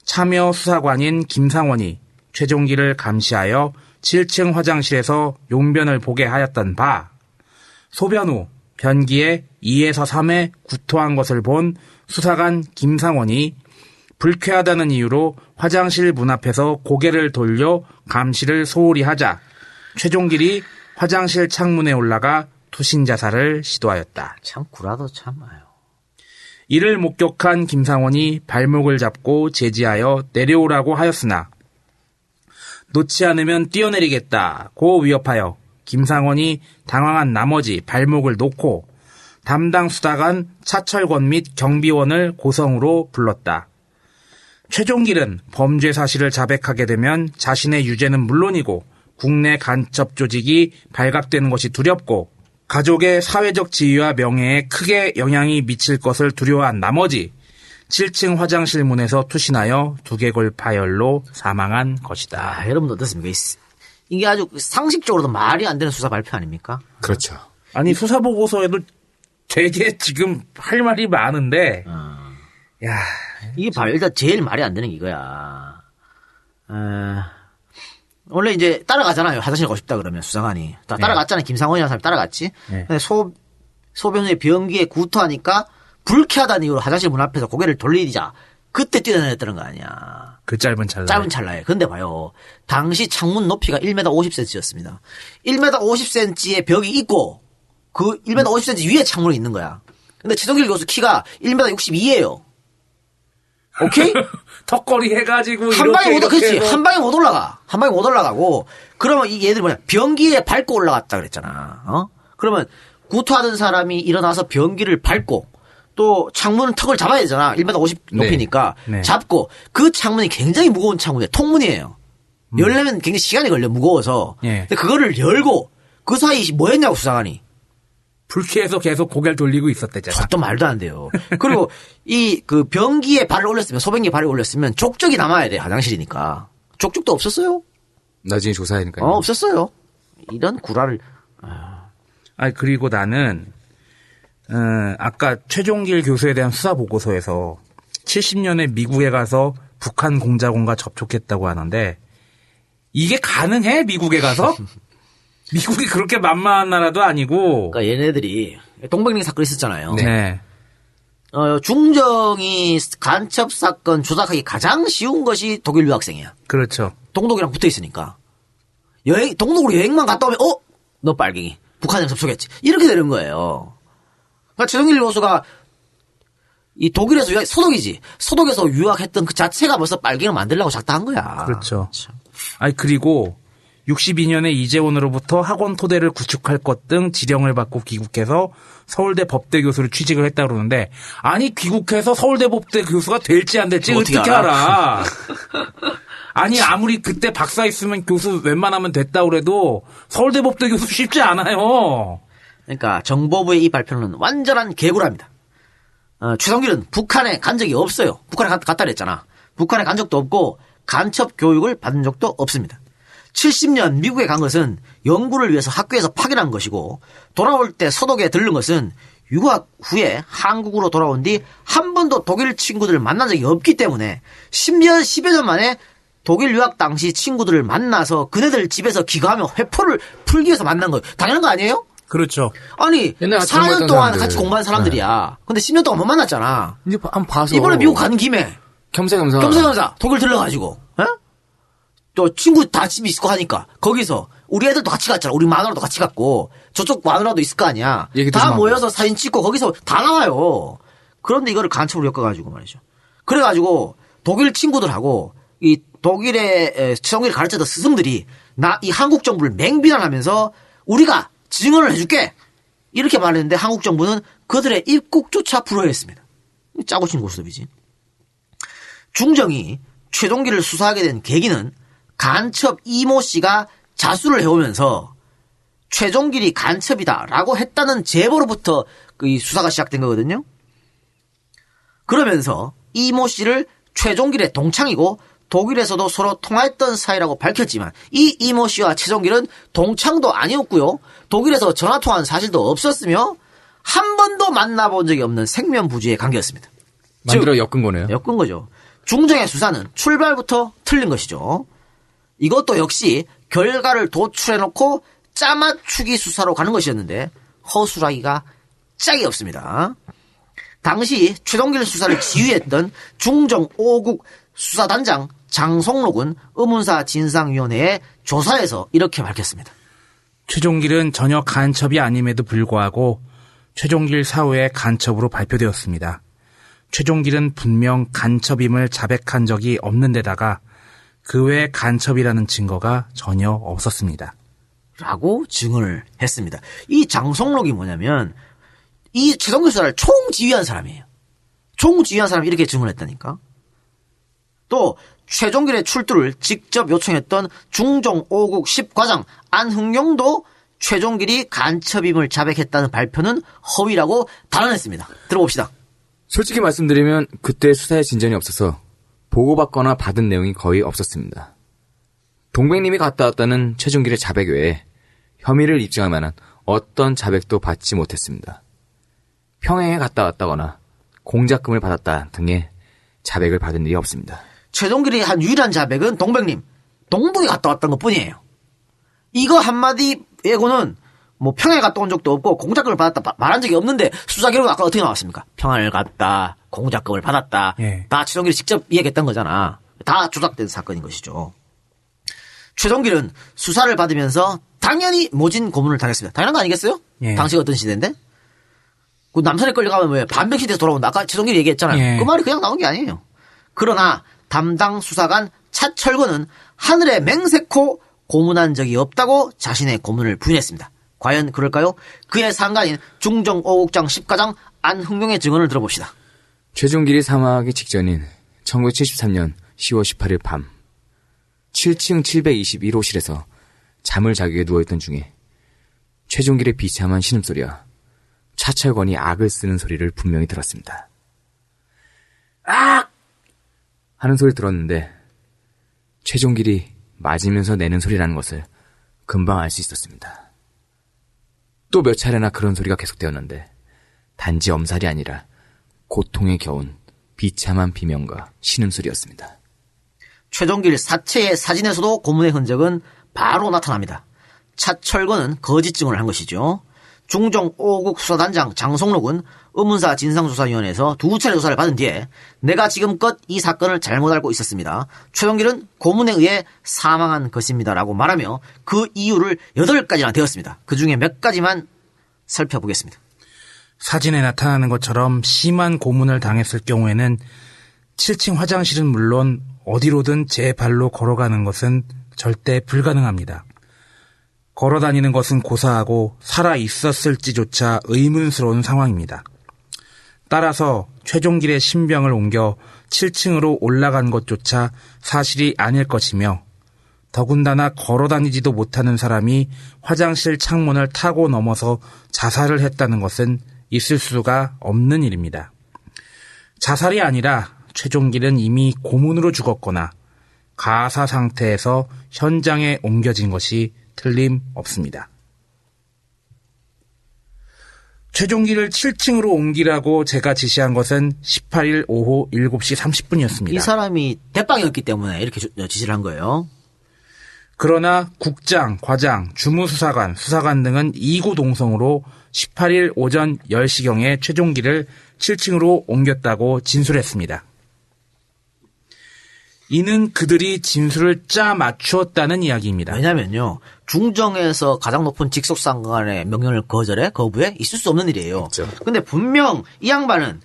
Speaker 9: 참여 수사관인 김상원이 최종길을 감시하여 7층 화장실에서 용변을 보게 하였던 바 소변 후 변기에 2에서 3회 구토한 것을 본 수사관 김상원이 불쾌하다는 이유로 화장실 문 앞에서 고개를 돌려 감시를 소홀히 하자 최종길이 화장실 창문에 올라가 투신 자살을 시도하였다.
Speaker 4: 참 구라도 참아요.
Speaker 9: 이를 목격한 김상원이 발목을 잡고 제지하여 내려오라고 하였으나 놓지 않으면 뛰어내리겠다고 위협하여 김상원이 당황한 나머지 발목을 놓고 담당 수사관 차철권 및 경비원을 고성으로 불렀다. 최종길은 범죄 사실을 자백하게 되면 자신의 유죄는 물론이고 국내 간첩 조직이 발각되는 것이 두렵고 가족의 사회적 지위와 명예에 크게 영향이 미칠 것을 두려워한 나머지 7층 화장실 문에서 투신하여 두개골 파열로 사망한 것이다.
Speaker 4: 아, 여러분 어떻습니까? 이- 이게 아주 상식적으로도 말이 안 되는 수사 발표 아닙니까?
Speaker 10: 그렇죠.
Speaker 9: 아니 수사 보고서에도 되게 지금 할 말이 많은데 야
Speaker 4: 이게 발, 일단 제일 말이 안 되는 게 이거야. 에, 원래 이제 따라가잖아요. 화장실 가고 싶다 그러면. 다 따라갔잖아요. 김상원이라는 사람이 따라갔지.
Speaker 9: 네.
Speaker 4: 근데 소, 소변의 변기에 구토하니까 불쾌하다는 이유로 화장실 문 앞에서 고개를 돌리자. 그때 뛰어내렸다는 거 아니야.
Speaker 9: 그 짧은 찰나.
Speaker 4: 짧은 찰나에. 근데 봐요. 당시 창문 높이가 1m 50cm였습니다. 1m 50cm의 벽이 있고 그 1m 50cm 위에 창문이 있는 거야. 근데 최동길 교수 키가 1m 62예요. 오케이?
Speaker 9: 턱걸이 해가지고
Speaker 4: 한 방에 못, 그렇지.
Speaker 9: 해서
Speaker 4: 한 방에 못 올라가. 한 방에 못 올라가고, 그러면 이 얘들 뭐냐. 변기에 밟고 올라갔다 그랬잖아. 어? 그러면 구토하던 사람이 일어나서 변기를 밟고, 또 창문 턱을 잡아야 되잖아. 1m 50
Speaker 10: 네.
Speaker 4: 높이니까.
Speaker 9: 네.
Speaker 4: 잡고, 그 창문이 굉장히 무거운 창문이에요. 통문이에요. 열려면 굉장히 시간이 걸려, 무거워서.
Speaker 9: 음. 예.
Speaker 4: 근데 그거를 열고, 그 사이 뭐 했냐고, 수사관이.
Speaker 9: 불쾌해서 계속 고개를 돌리고 있었대잖아.
Speaker 4: 또 말도 안 돼요. 그리고 이 그 변기에 발을 올렸으면 소변기에 발을 올렸으면 족적이 남아야 돼 화장실이니까 족적도 없었어요.
Speaker 10: 나중에 조사해야 되니까요.
Speaker 4: 어 없었어요. 이런 구라를
Speaker 9: 아 그리고 나는 어, 아까 최종길 교수에 대한 수사 보고서에서 70년에 미국에 가서 북한 공작원과 접촉했다고 하는데 이게 가능해 미국에 가서? 미국이 그렇게 만만한 나라도 아니고.
Speaker 4: 그러니까 얘네들이 동백링 사건 있었잖아요.
Speaker 9: 네.
Speaker 4: 어, 중정이 간첩 사건 조작하기 가장 쉬운 것이 독일 유학생이야.
Speaker 9: 그렇죠.
Speaker 4: 동독이랑 붙어 있으니까. 여행, 동독으로 여행만 갔다 오면, 어? 너 빨갱이. 북한이랑 접촉했지. 이렇게 되는 거예요. 그러니까 최동일 교수가 이 독일에서 유학, 서독이지. 서독에서 유학했던 그 자체가 벌써 빨갱이를 만들려고 작다한 거야.
Speaker 9: 그렇죠. 아니 그리고 62년에 이재원으로부터 학원 토대를 구축할 것 등 지령을 받고 귀국해서 서울대 법대 교수를 취직을 했다 그러는데 아니 귀국해서 서울대 법대 교수가 될지 안 될지
Speaker 4: 어떻게
Speaker 9: 어떻게,
Speaker 4: 알아?
Speaker 9: 알아? 아니 아무리 그때 박사 있으면 교수 웬만하면 됐다 그래도 서울대 법대 교수 쉽지 않아요.
Speaker 4: 그러니까 정보부의 이 발표는 완전한 개구라입니다. 어, 최성길은 북한에 간 적이 없어요. 북한에 갔, 갔다 그랬잖아. 북한에 간 적도 없고 간첩 교육을 받은 적도 없습니다. 70년 미국에 간 것은 연구를 위해서 학교에서 파견한 것이고 돌아올 때 서독에 들른 것은 유학 후에 한국으로 돌아온 뒤 한 번도 독일 친구들을 만난 적이 없기 때문에 10년, 10여 년 만에 독일 유학 당시 친구들을 만나서 그네들 집에서 기거하며 회포를 풀기 위해서 만난 거예요. 당연한 거 아니에요?
Speaker 9: 그렇죠.
Speaker 4: 아니
Speaker 10: 옛날에 같이
Speaker 4: 4년
Speaker 10: 공부했던
Speaker 4: 동안
Speaker 10: 사람들.
Speaker 4: 같이 공부한 사람들이야. 근데 10년 동안 못 만났잖아.
Speaker 10: 이제 한번 봐서
Speaker 4: 이번에 미국 간 김에
Speaker 10: 겸사겸사
Speaker 4: 겸사겸사 독일 들러가지고 어? 또 친구 다 집이 있을 거 하니까 거기서 우리 애들도 같이 갔잖아. 우리 마누라도 같이 갔고 저쪽 마누라도 있을 거 아니야.
Speaker 10: 다좀 하고.
Speaker 4: 모여서 사진 찍고 거기서 다 나와요. 그런데 이거를 간첩으로 엮어가지고 말이죠. 그래가지고 독일 친구들하고 이 독일의 최성기를 가르쳤던 스승들이 나 이 한국 정부를 맹비난하면서 우리가 증언을 해줄게 이렇게 말했는데 한국 정부는 그들의 입국조차 불허했습니다. 짜고 치는 고스톱이지. 중정이 최동기를 수사하게 된 계기는 간첩 이모 씨가 자수를 해오면서 최종길이 간첩이다라고 했다는 제보로부터 그이 수사가 시작된 거거든요. 그러면서 이모 씨를 최종길의 동창이고 독일에서도 서로 통화했던 사이라고 밝혔지만 이 이모 씨와 최종길은 동창도 아니었고요. 독일에서 전화 통화한 사실도 없었으며 한 번도 만나본 적이 없는 생면부지의 관계였습니다.
Speaker 10: 만들어 엮은 거네요.
Speaker 4: 엮은 거죠. 중정의 수사는 출발부터 틀린 것이죠. 이것도 역시 결과를 도출해놓고 짜맞추기 수사로 가는 것이었는데 허술하기가 짝이 없습니다. 당시 최동길 수사를 지휘했던 중정 5국 수사단장 장성록은 의문사 진상위원회의 조사에서 이렇게 밝혔습니다.
Speaker 9: 최종길은 전혀 간첩이 아님에도 불구하고 최종길 사후에 간첩으로 발표되었습니다. 최종길은 분명 간첩임을 자백한 적이 없는 데다가 그 외 간첩이라는 증거가 전혀 없었습니다.
Speaker 4: 라고 증언을 했습니다. 이 장성록이 뭐냐면 이 최동길 수사를 총지휘한 사람이에요. 총지휘한 사람이 이렇게 증언했다니까. 또 최종길의 출두를 직접 요청했던 중종 5국 10과장 안흥용도 최종길이 간첩임을 자백했다는 발표는 허위라고 단언했습니다. 들어봅시다.
Speaker 10: 솔직히 말씀드리면 그때 수사에 진전이 없어서 보고받거나 받은 내용이 거의 없었습니다. 동백님이 갔다 왔다는 최종길의 자백 외에 혐의를 입증할 만한 어떤 자백도 받지 못했습니다. 평양에 갔다 왔다거나 공작금을 받았다 등의 자백을 받은 일이 없습니다.
Speaker 4: 최종길이 한 유일한 자백은 동백님, 동북에 갔다 왔던 것 뿐이에요. 이거 한마디 예고는 뭐 평양에 갔다 온 적도 없고 공작금을 받았다 마- 말한 적이 없는데 수사 기록은 아까 어떻게 나왔습니까? 평양을 갔다, 공작금을 받았다.
Speaker 9: 예.
Speaker 4: 다 최종길이 직접 이야기했던 거잖아. 다 조작된 사건인 것이죠. 최종길은 수사를 받으면서 당연히 모진 고문을 당했습니다. 당연한 거 아니겠어요?
Speaker 9: 예.
Speaker 4: 당시가 어떤 시대인데? 그 남산에 끌려가면 왜 반백시대에서 돌아온다. 아까 최종길이 얘기했잖아요.
Speaker 9: 예.
Speaker 4: 그 말이 그냥 나온 게 아니에요. 그러나 담당 수사관 차철근은 하늘에 맹세코 고문한 적이 없다고 자신의 고문을 부인했습니다. 과연 그럴까요? 그의 상관인 중정 5국장 10가장 안흥룡의 증언을 들어봅시다.
Speaker 10: 최종길이 사망하기 직전인 1973년 10월 18일 밤 7층 721호실에서 잠을 자기 위해 누워있던 중에 최종길의 비참한 신음소리와 차철권이 악을 쓰는 소리를 분명히 들었습니다. 악! 하는 소리를 들었는데 최종길이 맞으면서 내는 소리라는 것을 금방 알 수 있었습니다. 또 몇 차례나 그런 소리가 계속되었는데 단지 엄살이 아니라 고통에 겨운 비참한 비명과 신음소리였습니다.
Speaker 4: 최종길 사체의 사진에서도 고문의 흔적은 바로 나타납니다. 차철건은 거짓 증언을 한 것이죠. 중종 5국 수사단장 장성록은 의문사 진상조사위원회에서 두 차례 조사를 받은 뒤에 내가 지금껏 이 사건을 잘못 알고 있었습니다. 최종길은 고문에 의해 사망한 것입니다라고 말하며 그 이유를 여덟 가지나 되었습니다. 그 중에 몇 가지만 살펴보겠습니다.
Speaker 9: 사진에 나타나는 것처럼 심한 고문을 당했을 경우에는 7층 화장실은 물론 어디로든 제 발로 걸어가는 것은 절대 불가능합니다. 걸어 다니는 것은 고사하고 살아 있었을지조차 의문스러운 상황입니다. 따라서 최종길의 신병을 옮겨 7층으로 올라간 것조차 사실이 아닐 것이며 더군다나 걸어 다니지도 못하는 사람이 화장실 창문을 타고 넘어서 자살을 했다는 것은 있을 수가 없는 일입니다. 자살이 아니라 최종길은 이미 고문으로 죽었거나 가사 상태에서 현장에 옮겨진 것이 틀림없습니다. 최종길을 7층으로 옮기라고 제가 지시한 것은 18일 오후 7시 30분이었습니다.
Speaker 4: 이 사람이 대빵이었기 때문에 이렇게 주- 지시를 한 거예요.
Speaker 9: 그러나 국장, 과장, 주무수사관, 수사관 등은 이구 동성으로 18일 오전 10시경에 최종기를 7층으로 옮겼다고 진술했습니다. 이는 그들이 진술을 짜 맞추었다는 이야기입니다.
Speaker 4: 왜냐면요. 중정에서 가장 높은 직속상관의 명령을 거절해 거부해 있을 수 없는 일이에요. 근데 분명 이 양반은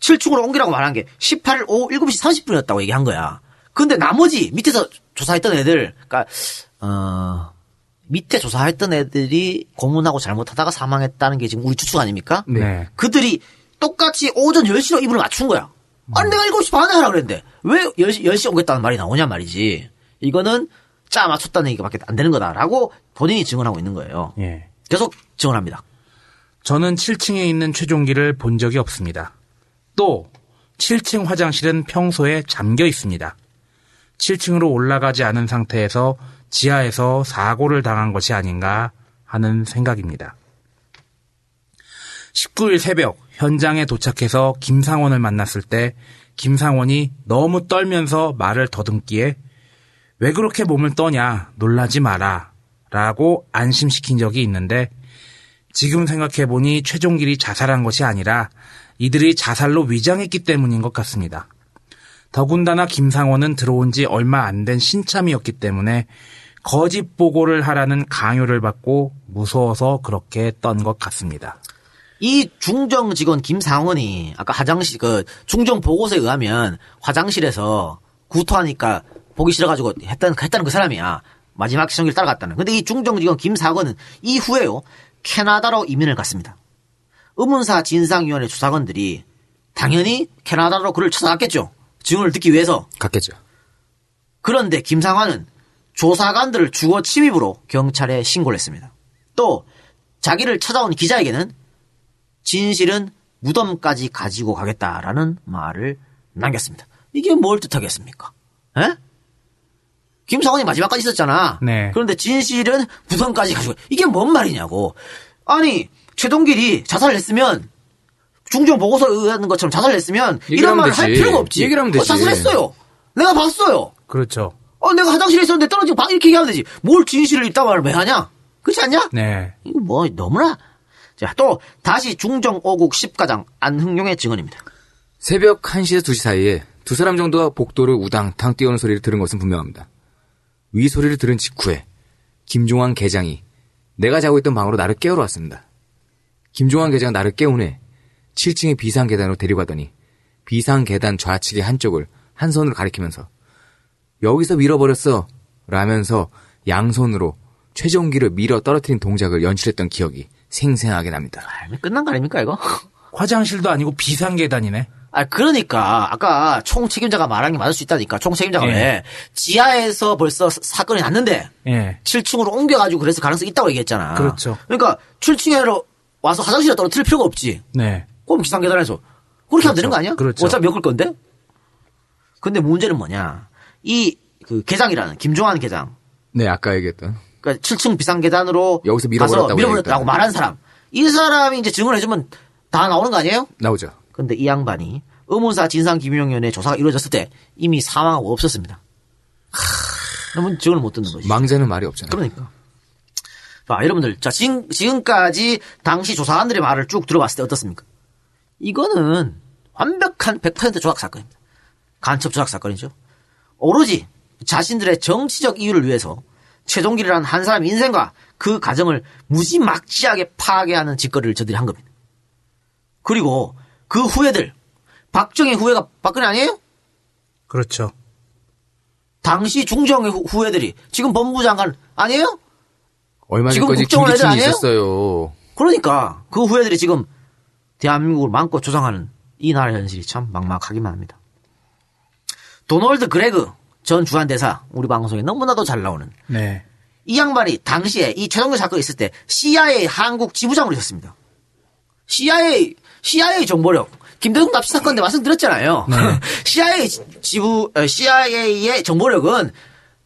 Speaker 4: 7층으로 옮기라고 말한 게 18일 오후 7시 30분이었다고 얘기한 거야. 근데 나머지 밑에서 조사했던 애들, 그러니까 어 밑에 조사했던 애들이 고문하고 잘못하다가 사망했다는 게 지금 우리 추측 아닙니까?
Speaker 9: 네.
Speaker 4: 그들이 똑같이 오전 10시로 이분을 맞춘 거야. 아니, 내가 7시 반에 하라 그랬는데, 왜 10시, 10시 오겠다는 말이 나오냐 말이지. 이거는 짜 맞췄다는 얘기밖에 안 되는 거다라고 본인이 증언하고 있는 거예요.
Speaker 9: 예.
Speaker 4: 계속 증언합니다.
Speaker 9: 저는 7층에 있는 최종기를 본 적이 없습니다. 또 7층 화장실은 평소에 잠겨 있습니다. 7층으로 올라가지 않은 상태에서 지하에서 사고를 당한 것이 아닌가 하는 생각입니다. 19일 새벽 현장에 도착해서 김상원을 만났을 때 김상원이 너무 떨면서 말을 더듬기에 왜 그렇게 몸을 떠냐 놀라지 마라 라고 안심시킨 적이 있는데 지금 생각해보니 최종길이 자살한 것이 아니라 이들이 자살로 위장했기 때문인 것 같습니다. 더군다나 김상원은 들어온 지 얼마 안 된 신참이었기 때문에 거짓 보고를 하라는 강요를 받고 무서워서 그렇게 떤것 같습니다.
Speaker 4: 이 중정 직원 김상원이 아까 화장실 그 중정 보고서에 의하면 화장실에서 구토하니까 보기 싫어가지고 했다는 했다는 그 사람이야 마지막 시정기를 따라갔다는. 근데 이 중정 직원 김상원은 이후에요 캐나다로 이민을 갔습니다. 의문사 진상위원회 조사관들이 당연히 캐나다로 그를 찾아갔겠죠. 증언을 듣기 위해서.
Speaker 10: 갔겠죠.
Speaker 4: 그런데 김상환은 조사관들을 주거 침입으로 경찰에 신고를 했습니다. 또 자기를 찾아온 기자에게는 진실은 무덤까지 가지고 가겠다라는 말을 남겼습니다. 이게 뭘 뜻하겠습니까? 에? 김상환이 마지막까지 있었잖아.
Speaker 9: 네.
Speaker 4: 그런데 진실은 무덤까지 가지고 이게 뭔 말이냐고. 아니 최동길이 자살을 했으면 중정 보고서에 의한 것처럼 자살을 했으면 이런 말을 할
Speaker 10: 되지.
Speaker 4: 필요가 없지.
Speaker 10: 얘기를 하면
Speaker 4: 어,
Speaker 10: 되지.
Speaker 4: 자살했어요. 내가 봤어요.
Speaker 9: 그렇죠.
Speaker 4: 어, 내가 화장실에 있었는데 떨어지고 방 이렇게 얘기하면 되지. 뭘 진실을 있다 말을 왜 하냐? 그렇지 않냐?
Speaker 9: 네.
Speaker 4: 이거 뭐 너무나. 자, 또 다시 중정 5국 10가장 안흥용의 증언입니다.
Speaker 10: 새벽 1시에서 2시 사이에 두 사람 정도가 복도를 우당탕 뛰어오는 소리를 들은 것은 분명합니다. 위 소리를 들은 직후에 김종환 계장이 내가 자고 있던 방으로 나를 깨우러 왔습니다. 김종환 계장은 나를 깨운 후에 7층의 비상 계단으로 데려가더니 비상 계단 좌측의 한쪽을 한 손으로 가리키면서 여기서 밀어버렸어 라면서 양손으로 최종기를 밀어 떨어뜨린 동작을 연출했던 기억이 생생하게 납니다.
Speaker 4: 아, 끝난 거 아닙니까 이거?
Speaker 9: 화장실도 아니고 비상 계단이네.
Speaker 4: 아, 그러니까 아까 총 책임자가 말한 게 맞을 수 있다니까. 총 책임자가
Speaker 9: 예.
Speaker 4: 왜 지하에서 벌써 사- 사건이 났는데
Speaker 9: 예.
Speaker 4: 7층으로 옮겨가지고 그래서 가능성이 있다고 얘기했잖아.
Speaker 9: 그렇죠.
Speaker 4: 그러니까 7층에 와서 화장실에 떨어뜨릴 필요가 없지.
Speaker 9: 네.
Speaker 4: 그럼 비상계단에서 그렇게 하면 되는 거 아니야?
Speaker 9: 그렇죠.
Speaker 4: 어차피 엮을 건데. 근데 문제는 뭐냐? 이 그 계장이라는 김종환 계장.
Speaker 10: 네, 아까 얘기했던.
Speaker 4: 그러니까 7층 비상 계단으로
Speaker 10: 여기서
Speaker 4: 가서
Speaker 10: 밀어버렸다고
Speaker 4: 밀어버렸다고. 말한 사람. 이 사람이 이제 증언해주면 다 나오는 거 아니에요?
Speaker 10: 나오죠.
Speaker 4: 근데 이 양반이 의문사 진상규명위원회 조사가 이루어졌을 때 이미 사망하고 없었습니다. 그러면 증언을 못 듣는 거지.
Speaker 10: 망자는 말이 없잖아요.
Speaker 4: 그러니까. 자, 여러분들, 자, 지금, 지금까지 당시 조사관들의 말을 쭉 들어봤을 때 어떻습니까? 이거는 완벽한 100% 조작 사건입니다. 간첩 조작 사건이죠. 오로지 자신들의 정치적 이유를 위해서 최종길이라는 한 사람의 인생과 그 가정을 무지막지하게 파괴하는 짓거리를 저들이 한 겁니다. 그리고 그 후예들, 박정희 후예가 박근혜 아니에요?
Speaker 9: 그렇죠.
Speaker 4: 당시 중정의 후- 후예들이 지금 법무부 장관 아니에요?
Speaker 10: 얼마
Speaker 4: 지금
Speaker 10: 전까지
Speaker 4: 국정원 애들
Speaker 10: 김기춘이
Speaker 4: 아니에요?
Speaker 10: 있었어요.
Speaker 4: 그러니까 그 후예들이 지금 대한민국을 마음껏 조성하는 이 나라 현실이 참 막막하기만 합니다. 도널드 그레그 전 주한 대사 우리 방송에 너무나도 잘 나오는
Speaker 9: 네.
Speaker 4: 이 양반이 당시에 이 최동규 사건이 있을 때 CIA 한국 지부장으로 있었습니다. CIA CIA 정보력 김대중 납치 사건 때 말씀드렸잖아요. CIA 지부 어, CIA의 정보력은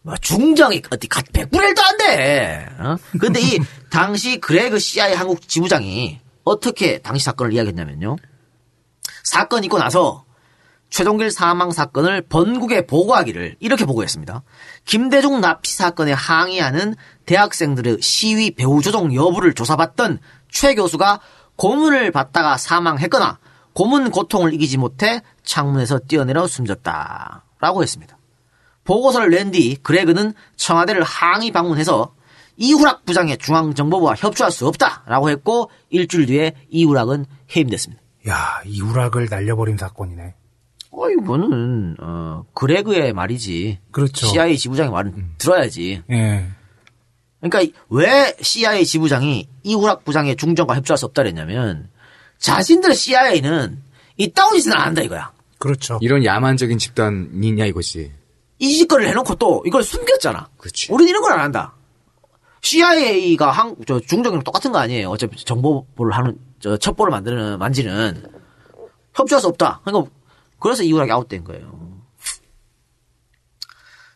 Speaker 4: 뭐 중정이 어디 갓 100분의 1도 안 돼. 어? 근데 이 당시 그레그 CIA 한국 지부장이 어떻게 당시 사건을 이야기했냐면요. 사건 있고 나서 최종길 사망 사건을 번국에 보고하기를 이렇게 보고했습니다. 김대중 납치 사건에 항의하는 대학생들의 시위 배후 조정 여부를 조사받던 최 교수가 고문을 받다가 사망했거나 고문 고통을 이기지 못해 창문에서 뛰어내려 숨졌다. 라고 했습니다. 보고서를 낸 뒤 그레그는 청와대를 항의 방문해서 이후락 부장의 중앙정보부와 협조할 수 없다 라고 했고 일주일 뒤에 이후락은 해임됐습니다.
Speaker 9: 야, 이우락을 날려버린 사건이네.
Speaker 4: 어, 이거는, 어, 그레그의 말이지.
Speaker 9: 그렇죠.
Speaker 4: CIA 지부장의 말은 들어야지.
Speaker 9: 예.
Speaker 4: 그러니까 왜 CIA 지부장이 이후락 부장의 중정과 협조할 수 없다 그랬냐면, 자신들 CIA는 이따운 짓은 안 한다 이거야.
Speaker 9: 그렇죠.
Speaker 10: 이런 야만적인 집단이냐 이것이.
Speaker 4: 이 짓거리를 해놓고 또 이걸 숨겼잖아.
Speaker 10: 그렇지.
Speaker 4: 우린 이런 걸 안 한다. CIA가 한, 저, 중정이랑 똑같은 거 아니에요. 어차피 정보를 하는, 저, 첩보를 만드는, 만지는. 협조할 수 없다. 그러니까, 그래서 이후락이 아웃된 거예요.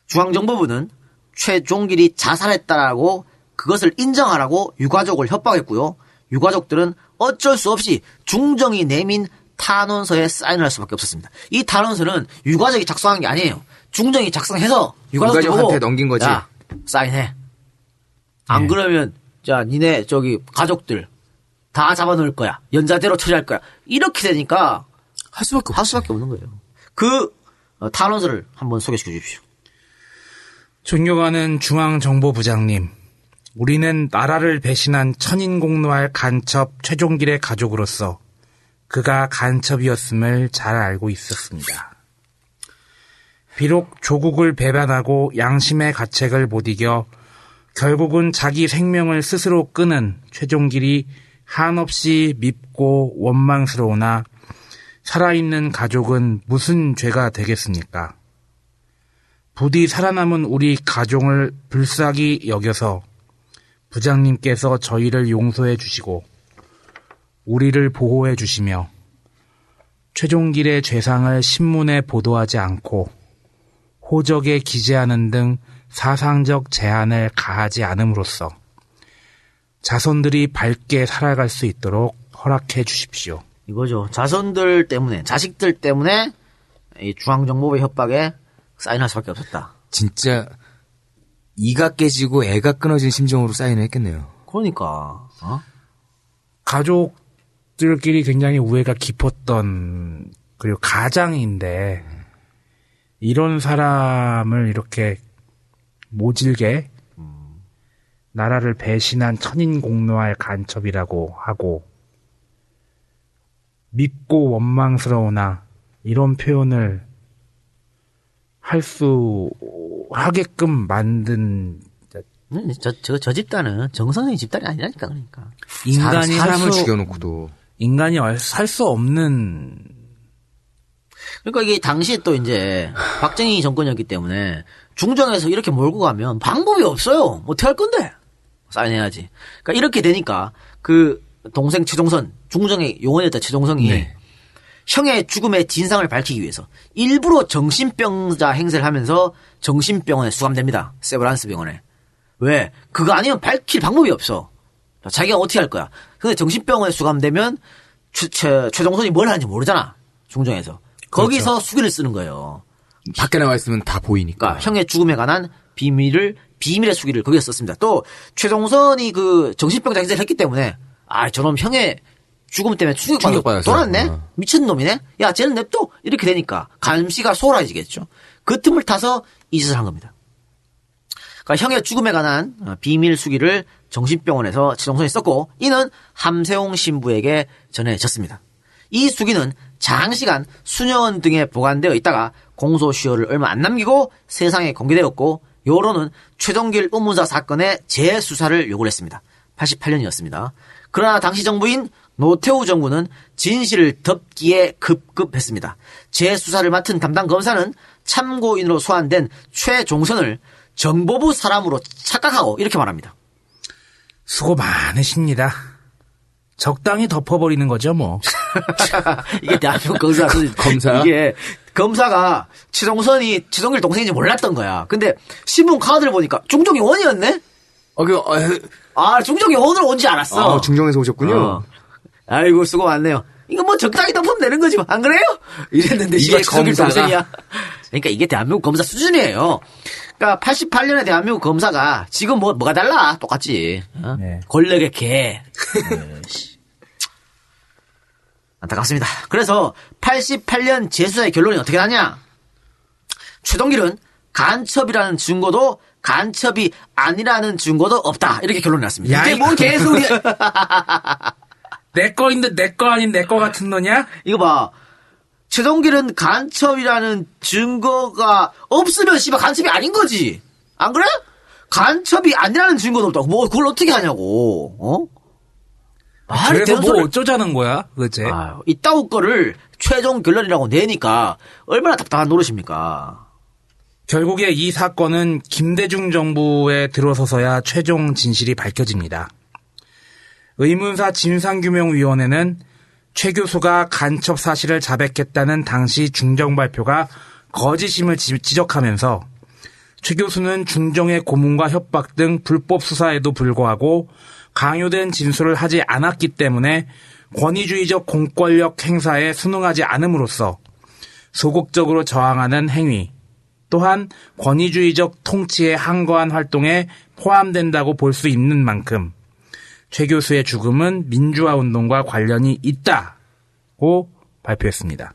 Speaker 4: 중앙정보부는 최종길이 자살했다라고 그것을 인정하라고 유가족을 협박했고요. 유가족들은 어쩔 수 없이 중정이 내민 탄원서에 사인을 할 수밖에 없었습니다. 이 탄원서는 유가족이 작성한 게 아니에요. 중정이 작성해서
Speaker 10: 유가족한테 넘긴 거지.
Speaker 4: 야, 사인해. 안
Speaker 9: 네.
Speaker 4: 그러면 자 니네 저기 가족들 다 잡아놓을 거야. 연자대로 처리할 거야. 이렇게 되니까
Speaker 10: 할 수밖에.
Speaker 4: 할 수밖에 없는 거예요. 그 어, 탄원서를 한번 소개시켜 주십시오.
Speaker 9: 존경하는 중앙정보부장님, 우리는 나라를 배신한 천인공노할 간첩 최종길의 가족으로서 그가 간첩이었음을 잘 알고 있었습니다. 비록 조국을 배반하고 양심의 가책을 못 이겨 결국은 자기 생명을 스스로 끊은 최종길이 한없이 밉고 원망스러우나 살아있는 가족은 무슨 죄가 되겠습니까? 부디 살아남은 우리 가족을 불쌍히 여겨서 부장님께서 저희를 용서해 주시고 우리를 보호해 주시며 최종길의 죄상을 신문에 보도하지 않고 호적에 기재하는 등 사상적 제한을 가하지 않음으로써 자손들이 밝게 살아갈 수 있도록 허락해 주십시오.
Speaker 4: 이거죠. 자손들 때문에 자식들 때문에 이 중앙정보부의 협박에 사인할 수밖에 없었다.
Speaker 10: 진짜 이가 깨지고 애가 끊어진 심정으로 사인을 했겠네요.
Speaker 4: 그러니까 어?
Speaker 9: 가족들끼리 굉장히 우애가 깊었던 그리고 가장인데 이런 사람을 이렇게 모질게 나라를 배신한 천인공노할 간첩이라고 하고 밉고 원망스러우나 이런 표현을 할 수 하게끔 만든
Speaker 4: 음, 저, 저, 저 집단은 정선의 집단이 아니라니까 그러니까.
Speaker 9: 인간이
Speaker 10: 사, 람을 죽여놓고도
Speaker 9: 인간이 살 수 없는
Speaker 4: 그러니까 이게 당시에 또 이제 박정희 정권이었기 때문에 중정에서 이렇게 몰고 가면 방법이 없어요. 뭐 어떻게 할 건데? 사인해야지. 그러니까 이렇게 되니까 그 동생 최종선 중정의 용원이었던 최종성이
Speaker 9: 네.
Speaker 4: 형의 죽음의 진상을 밝히기 위해서 일부러 정신병자 행세를 하면서 정신병원에 수감됩니다. 세브란스 병원에. 왜? 그거 아니면 밝힐 방법이 없어. 자기가 어떻게 할 거야. 근데 정신병원에 수감되면 최, 최, 최종선이 뭘 하는지 모르잖아. 중정에서. 거기서 수기를 쓰는 거예요.
Speaker 10: 밖에 나와 있으면 다 보이니까.
Speaker 4: 그러니까 형의 죽음에 관한 비밀을 비밀의 수기를 거기서 썼습니다. 또 최종선이 그 정신병자 행세를 했기 때문에 아 저놈 형의 죽음 때문에 충격받아. 돌았네?
Speaker 10: 어.
Speaker 4: 미친놈이네? 야, 쟤는 냅둬! 이렇게 되니까 감시가 소홀해지겠죠. 그 틈을 타서 이 짓을 한 겁니다. 그러니까 형의 죽음에 관한 어, 비밀 수기를 정신병원에서 최종선이 썼고 이는 함세홍 신부에게 전해졌습니다. 이 수기는 장시간 수녀원 등에 보관되어 있다가 공소시효를 얼마 안 남기고 세상에 공개되었고 여론은 최종길 의문사 사건의 재수사를 요구를 했습니다. 88년이었습니다. 그러나 당시 정부인 노태우 정부는 진실을 덮기에 급급했습니다. 재수사를 맡은 담당 검사는 참고인으로 소환된 최종선을 정보부 사람으로 착각하고 이렇게 말합니다.
Speaker 9: 수고 많으십니다. 적당히 덮어버리는 거죠, 뭐.
Speaker 4: 이게 대한민국 검사
Speaker 10: 검사?
Speaker 4: 이게 검사가 최종선이 최종길 동생인지 몰랐던 거야. 근데 신문 카드를 보니까 중종이 원이었네.
Speaker 10: 어, 그, 어,
Speaker 4: 아 중종이 원으로 온지 알았어.
Speaker 10: 아, 중정에서 오셨군요.
Speaker 4: 어. 아이고 수고 많네요. 이거 뭐 적당히 덮으면 되는 거지 뭐. 안 그래요? 이랬는데
Speaker 10: 이게 검사가.
Speaker 4: 동생이야. 그러니까 이게 대한민국 검사 수준이에요. 그러니까 88년에 대한민국 검사가 지금 뭐 뭐가 달라? 똑같지. 어?
Speaker 9: 네.
Speaker 4: 권력의 개. 안타깝습니다. 그래서 88년 재수사의 결론이 어떻게 나냐? 최동길은 간첩이라는 증거도 간첩이 아니라는 증거도 없다. 이렇게 결론이 났습니다.
Speaker 9: 야,
Speaker 4: 이게. 뭔 개소리야.
Speaker 9: 내 거인데 내 거 아닌 내 거 같은 너냐?
Speaker 4: 이거 봐. 최동길은 간첩이라는 증거가 없으면 씨발 간첩이 아닌 거지. 안 그래? 간첩이 아니라는 증거도 없다고. 뭐 그걸 어떻게 하냐고. 어? 말이
Speaker 9: 그래서
Speaker 4: 되는
Speaker 9: 뭐 어쩌자는 거야, 그제?
Speaker 4: 아유, 이따구 거를 최종 결론이라고 내니까 얼마나 답답한 노릇입니까?
Speaker 9: 결국에 이 사건은 김대중 정부에 들어서서야 최종 진실이 밝혀집니다. 의문사 진상규명위원회는 최 교수가 간첩 사실을 자백했다는 당시 중정 발표가 거짓임을 지- 지적하면서 최 교수는 중정의 고문과 협박 등 불법 수사에도 불구하고 강요된 진술을 하지 않았기 때문에 권위주의적 공권력 행사에 순응하지 않음으로써 소극적으로 저항하는 행위, 또한 권위주의적 통치에 항거한 활동에 포함된다고 볼 수 있는 만큼 최 교수의 죽음은 민주화 운동과 관련이 있다고 발표했습니다.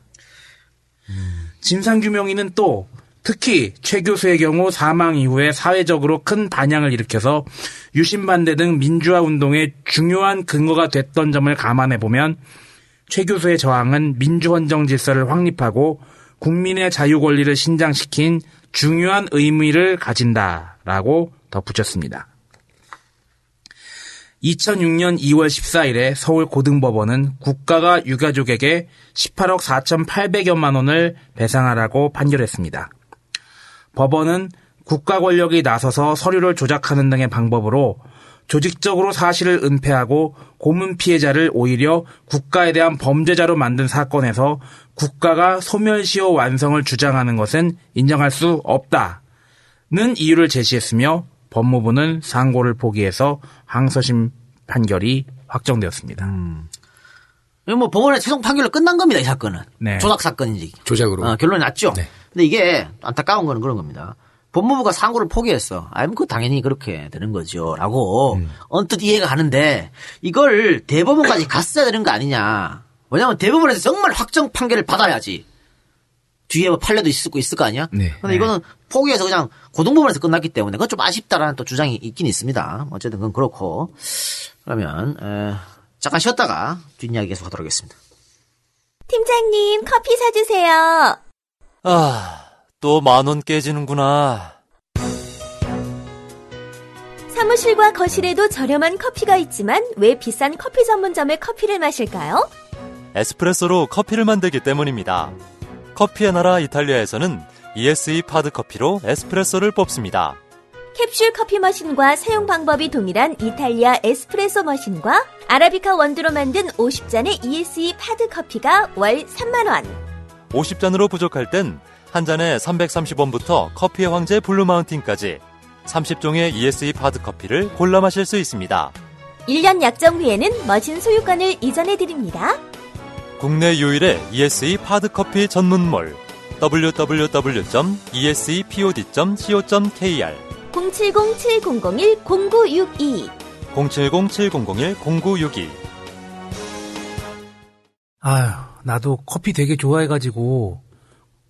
Speaker 9: 진상 규명위는 또 특히 최 교수의 경우 사망 이후에 사회적으로 큰 반향을 일으켜서 유신 반대 등 민주화 운동의 중요한 근거가 됐던 점을 감안해 보면 최 교수의 저항은 민주헌정 질서를 확립하고 국민의 자유 권리를 신장시킨 중요한 의미를 가진다라고 덧붙였습니다. 2006년 2월 14일에 서울 고등법원은 국가가 유가족에게 18억 4,800여만 원을 배상하라고 판결했습니다. 법원은 국가 권력이 나서서 서류를 조작하는 등의 방법으로 조직적으로 사실을 은폐하고 고문 피해자를 오히려 국가에 대한 범죄자로 만든 사건에서 국가가 소멸시효 완성을 주장하는 것은 인정할 수 없다는 이유를 제시했으며 법무부는 상고를 포기해서 항소심 판결이 확정되었습니다.
Speaker 4: 이거 뭐 법원의 최종 판결로 끝난 겁니다, 이 사건은.
Speaker 9: 네.
Speaker 4: 조작 사건인지.
Speaker 10: 조작으로.
Speaker 4: 어, 결론이 났죠.
Speaker 10: 네.
Speaker 4: 근데 이게 안타까운 거는 그런 겁니다. 법무부가 상고를 포기했어. 아니, 그 당연히 그렇게 되는 거죠. 라고
Speaker 10: 음.
Speaker 4: 언뜻 이해가 가는데 이걸 대법원까지 갔어야 되는 거 아니냐. 왜냐면 대법원에서 정말 확정 판결을 받아야지. 뒤에 뭐 판례도 있을 거 있을 거 아니야?
Speaker 10: 네.
Speaker 4: 근데 이거는 포기해서 그냥 고등법원에서 끝났기 때문에 그건 좀 아쉽다라는 또 주장이 있긴 있습니다. 어쨌든 그건 그렇고. 그러면, 에, 잠깐 쉬었다가 뒷이야기 계속 하도록 하겠습니다.
Speaker 11: 팀장님, 커피 사주세요.
Speaker 12: 아, 또 만 원 깨지는구나.
Speaker 11: 사무실과 거실에도 저렴한 커피가 있지만 왜 비싼 커피 전문점의 커피를 마실까요?
Speaker 12: 에스프레소로 커피를 만들기 때문입니다. 커피의 나라 이탈리아에서는 ESE pod 커피로 에스프레소를 뽑습니다.
Speaker 11: 캡슐 커피 머신과 사용 방법이 동일한 이탈리아 에스프레소 머신과 아라비카 원두로 만든 50잔의 ESE pod 커피가 월 3만원.
Speaker 12: 50잔으로 부족할 땐 한 잔에 330원부터 커피의 황제 블루 마운틴까지 30종의 ESE 파드 커피를 골라 마실 수 있습니다.
Speaker 11: 1년 약정 후에는 머신 소유권을 이전해 드립니다.
Speaker 12: 국내 유일의 ESE 파드 커피 전문몰 www.esepod.co.kr
Speaker 11: 070-700-0962
Speaker 12: 070-700-0962
Speaker 9: 아휴, 나도 커피 되게 좋아해가지고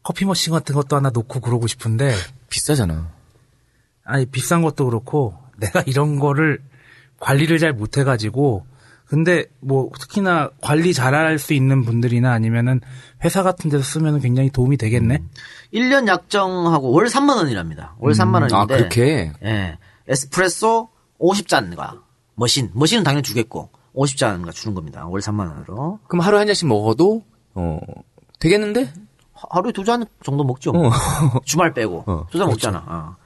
Speaker 9: 커피 머신 같은 것도 하나 놓고 그러고 싶은데.
Speaker 10: 비싸잖아.
Speaker 9: 아니 비싼 것도 그렇고 내가 이런 거를 관리를 잘 못해가지고 근데 뭐 특히나 관리 잘할 수 있는 분들이나 아니면은 회사 같은 데서 쓰면 굉장히 도움이 되겠네.
Speaker 4: 1년 약정하고 월 3만 원이랍니다. 월 3만 원인데.
Speaker 10: 아, 그렇게?
Speaker 4: 예. 에스프레소 50잔과 머신, 머신은 당연히 주겠고 50잔가 주는 겁니다. 월 3만 원으로.
Speaker 10: 그럼 하루에 한 잔씩 먹어도 어 되겠는데?
Speaker 4: 하- 하루에 두 잔 정도 먹죠.
Speaker 10: 어.
Speaker 4: 주말 빼고
Speaker 10: 어,
Speaker 4: 두잔 먹잖아. 어.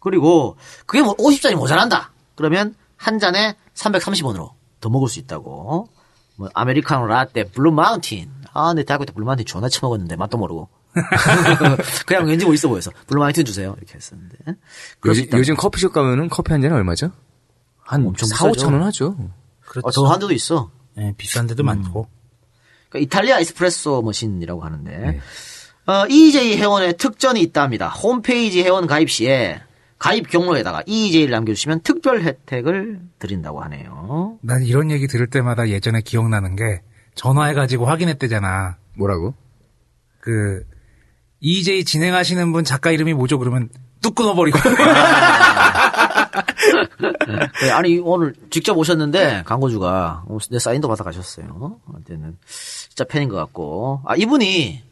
Speaker 4: 그리고 그게 뭐 50잔이 모자란다. 그러면 한 잔에 330원으로 더 먹을 수 있다고. 뭐 아메리카노 라떼 블루 마운틴. 아, 내 대학교 때 블루 마운틴 존나 처먹었는데 맛도 모르고. 그냥 왠지 뭐 있어 보여서 블루 마운틴 주세요 이렇게 했었는데.
Speaker 10: 요즘. 요즘 커피숍 가면은 커피 한 잔에 얼마죠? 한
Speaker 4: 엄청
Speaker 10: 4,
Speaker 4: 비싸죠.
Speaker 10: 5천 원 하죠.
Speaker 4: 어, 더한 데도 있어.
Speaker 9: 예, 비싼 데도 많고.
Speaker 4: 그러니까 이탈리아 에스프레소 머신이라고 하는데 어, EJ 회원의 특전이 있다 합니다. 홈페이지 회원 가입 시에 가입 경로에다가 EJ를 남겨주시면 특별 혜택을 드린다고 하네요.
Speaker 9: 난 이런 얘기 들을 때마다 예전에 기억나는 게 전화해가지고 확인했대잖아.
Speaker 10: 뭐라고?
Speaker 9: 그 EJ 진행하시는 분 작가 이름이 뭐죠? 그러면 뚝 끊어버리고.
Speaker 4: 네, 아니 오늘 직접 오셨는데 광고주가 어, 내 사인도 받아 가셨어요. 그때는 진짜 팬인 것 같고 아 이분이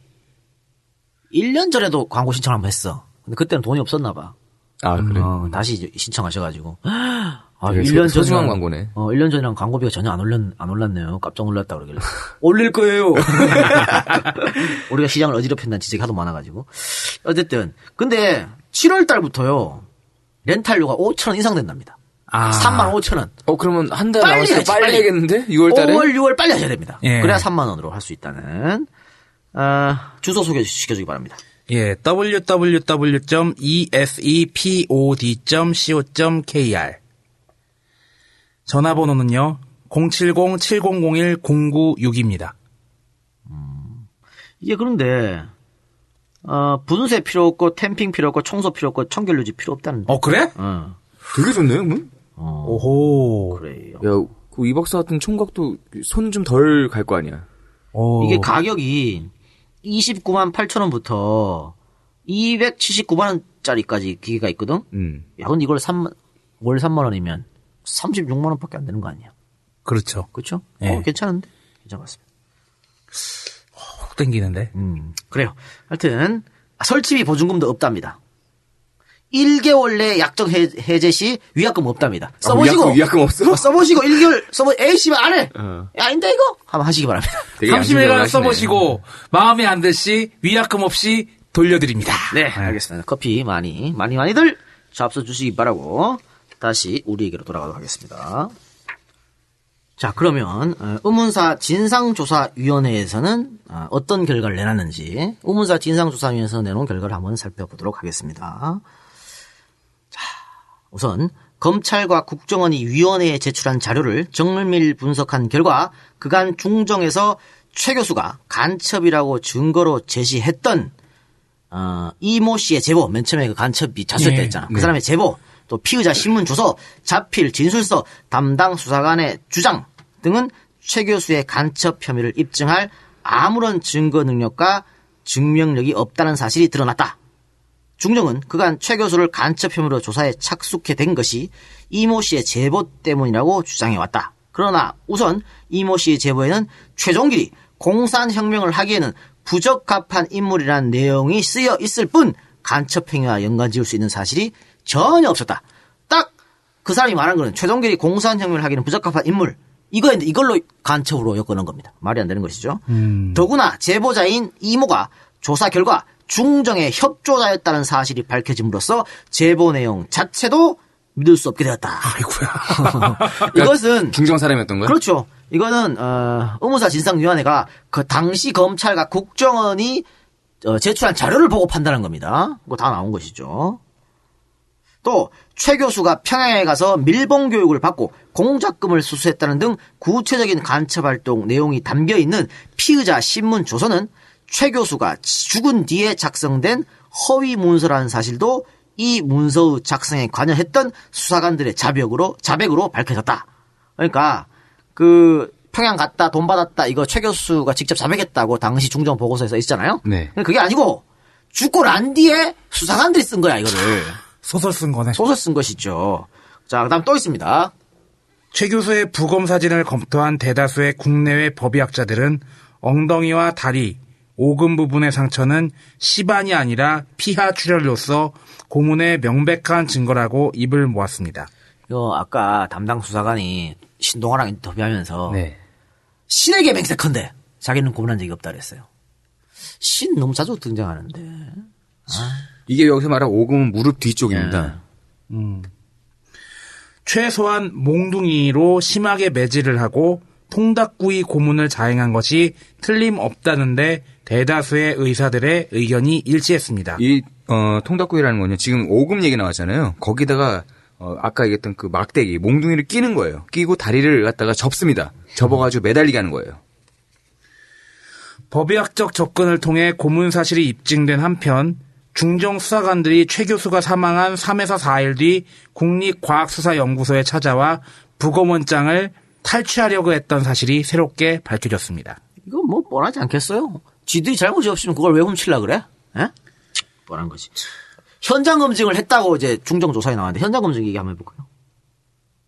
Speaker 4: 1년 전에도 광고 신청 한번 했어. 근데 그때는 돈이 없었나 봐.
Speaker 10: 아, 그래.
Speaker 4: 어, 다시 신청하셔가지고. 아,
Speaker 10: 되게
Speaker 4: 1년
Speaker 10: 소- 소중한 광고네.
Speaker 4: 어, 1년 전이랑 광고비가 전혀 안 올랐, 안 올랐네요. 깜짝 놀랐다 그러길래. 올릴 거예요. 우리가 시장을 어지럽힌다는 지적이 하도 많아가지고. 어쨌든. 근데 7월 달부터요. 렌탈료가 5천원 이상 된답니다.
Speaker 9: 아.
Speaker 4: 3만 5천원.
Speaker 10: 어, 그러면 한 달
Speaker 4: 빨리 해야지,
Speaker 10: 빨리. 해야겠는데? 6월 달에?
Speaker 4: 5월, 6월 빨리 하셔야 됩니다.
Speaker 9: 예.
Speaker 4: 그래야 3만 원으로 할 수 있다는. 아, 주소 소개시켜주기 바랍니다.
Speaker 9: 예, www.esepod.co.kr 전화번호는요. 070-7001-0962입니다.
Speaker 4: 이게 그런데 어, 분쇄 필요 없고 캠핑 필요 없고 청소 필요 없고 청결유지 필요 없다는.
Speaker 9: 어, 그래?
Speaker 4: 어.
Speaker 10: 되게 좋네요, 문?
Speaker 9: 오호.
Speaker 4: 그래요.
Speaker 10: 야, 그 이 박사 같은 총각도 손 좀 덜 갈 거 아니야.
Speaker 9: 오.
Speaker 4: 이게 가격이 29만 8천 원부터 279만 원짜리까지 기계가 있거든.
Speaker 10: 음.
Speaker 4: 야, 근데 이걸 3 월 3만 원이면 36만 원밖에 안 되는 거 아니야?
Speaker 9: 그렇죠.
Speaker 4: 그렇죠?
Speaker 9: 예.
Speaker 4: 어, 괜찮은데? 괜찮았습니다.
Speaker 9: 훅 땡기는데.
Speaker 4: 음, 그래요. 하여튼 아, 설치비 보증금도 없답니다. 1개월 내 약정 해, 해제 시 위약금 없답니다. 써보시고
Speaker 10: 위약금- 위약금 없어?
Speaker 4: 어, 써보시고 1개월 써보 에이씨만 안 해.
Speaker 10: 어.
Speaker 4: 야, 아닌데 이거? 한번 하시기 바랍니다.
Speaker 10: 되게 양심적으로
Speaker 9: 30일간
Speaker 10: 하시네.
Speaker 9: 써보시고 마음에 안 들 시 위약금 없이 돌려드립니다.
Speaker 4: 네, 알겠습니다. 커피 많이 많이 많이들 잡숴 주시기 바라고 다시 우리에게로 돌아가도록 하겠습니다. 자, 그러면 어, 의문사 진상조사위원회에서는 어, 어떤 결과를 내놨는지 의문사 진상조사위원회에서 내놓은 결과를 한번 살펴보도록 하겠습니다. 자, 우선 검찰과 국정원이 위원회에 제출한 자료를 정밀 분석한 결과 그간 중정에서 최 교수가 간첩이라고 증거로 제시했던 어, 이모 씨의 제보, 맨 처음에 그 간첩이
Speaker 9: 네,
Speaker 4: 했잖아. 그
Speaker 10: 네.
Speaker 4: 사람의 제보, 또 피의자 신문 주소, 자필 진술서, 담당 수사관의 주장 등은 최 교수의 간첩 혐의를 입증할 아무런 증거 능력과 증명력이 없다는 사실이 드러났다. 중정은 그간 최 교수를 간첩 혐의로 조사에 착수해 된 것이 이모 씨의 제보 때문이라고 주장해왔다. 그러나 우선 이모 씨의 제보에는 최종길이 공산혁명을 하기에는 부적합한 인물이라는 내용이 쓰여 있을 뿐 간첩 행위와 연관 지을 수 있는 사실이 전혀 없었다. 딱 그 사람이 말한 거는 최종길이 공산혁명을 하기에는 부적합한 인물. 이거인데 이걸로 간첩으로 엮어놓은 겁니다. 말이 안 되는 것이죠. 더구나 제보자인 이모가 조사 결과 중정의 협조자였다는 사실이 밝혀짐으로써 제보 내용 자체도 믿을 수 없게 되었다.
Speaker 9: 아이고야.
Speaker 4: 이것은
Speaker 10: 중정 사람이었던 거야?
Speaker 4: 그렇죠. 이거는 어, 의무사 진상위원회가 그 당시 검찰과 국정원이 어, 제출한 자료를 보고 판단한 겁니다. 그거 다 나온 것이죠. 또 최 교수가 평양에 가서 밀봉 교육을 받고 공작금을 수수했다는 등 구체적인 간첩 활동 내용이 담겨 있는 피의자 신문 조서는 최 교수가 죽은 뒤에 작성된 허위 문서라는 사실도 이 문서의 작성에 관여했던 수사관들의 자백으로 자백으로 밝혀졌다. 그러니까 그 평양 갔다 돈 받았다 이거 최 교수가 직접 자백했다고 당시 중정 보고서에 써 있잖아요.
Speaker 10: 네.
Speaker 4: 그게 아니고 죽고 난 뒤에 수사관들이 쓴 거야 이거를
Speaker 9: 소설 쓴 거네.
Speaker 4: 소설 쓴 것이죠. 자 그다음 또 있습니다.
Speaker 9: 최 교수의 부검 사진을 검토한 대다수의 국내외 법의학자들은 엉덩이와 다리, 오금 부분의 상처는 시반이 아니라 피하 출혈로서 고문의 명백한 증거라고 입을 모았습니다.
Speaker 4: 이거 아까 담당 수사관이 신동아랑 인터뷰하면서
Speaker 10: 네.
Speaker 4: 신에게 맹세컨대 자기는 고문한 적이 없다 그랬어요. 신 너무 자주 등장하는데
Speaker 10: 이게 여기서 말한 오금은 무릎 뒤쪽입니다.
Speaker 9: 음. 최소한 몽둥이로 심하게 매질을 하고 통닭구이 고문을 자행한 것이 틀림없다는데 대다수의 의사들의 의견이 일치했습니다.
Speaker 10: 이 어, 통닭구이라는 건요. 지금 오금 얘기 나왔잖아요. 거기다가 어, 아까 얘기했던 그 막대기 몽둥이를 끼는 거예요. 끼고 다리를 갖다가 접습니다. 접어가지고 매달리게 하는 거예요.
Speaker 9: 법의학적 접근을 통해 고문 사실이 입증된 한편 중정 수사관들이 최 교수가 사망한 3에서 4일 뒤 국립과학수사연구소에 찾아와 부검원장을 탈취하려고 했던 사실이 새롭게 밝혀졌습니다.
Speaker 4: 이거 뭐 뻔하지 않겠어요? 지들이 잘못이 없으면 그걸 왜 훔치려 그래? 에? 뻔한 거지. 현장 검증을 했다고 이제 중정 조사에 나왔는데 현장 검증 얘기 한번 해볼까요?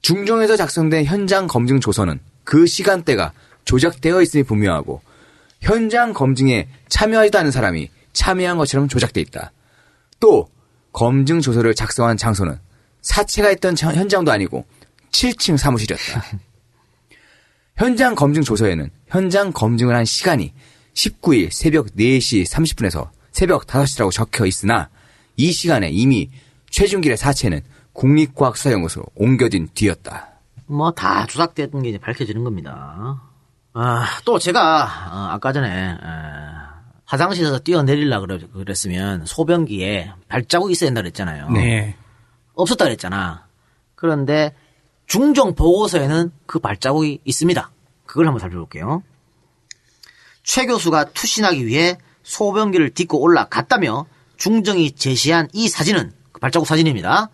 Speaker 10: 중정에서 작성된 현장 검증 조서는 그 시간대가 조작되어 있음이 분명하고 현장 검증에 참여하지도 않은 사람이 참여한 것처럼 조작돼 있다. 또 검증 조서를 작성한 장소는 사체가 있던 자- 현장도 아니고 7층 사무실이었다. 현장 검증 조서에는 현장 검증을 한 시간이 19일 새벽 4시 30분에서 새벽 5시라고 적혀 있으나 이 시간에 이미 최준길의 사체는 국립과학수사연구소로 옮겨진 뒤였다.
Speaker 4: 뭐 다 조작됐던 게 이제 밝혀지는 겁니다. 아, 또 제가 어, 아까 전에 에, 화장실에서 뛰어내리려 그랬으면 소변기에 발자국이 있어야 된다 그랬잖아요.
Speaker 9: 네.
Speaker 4: 없었다 그랬잖아. 그런데 중정 보고서에는 그 발자국이 있습니다. 그걸 한번 살펴볼게요. 최 교수가 투신하기 위해 소변기를 딛고 올라갔다며 중정이 제시한 이 사진은 그 발자국 사진입니다.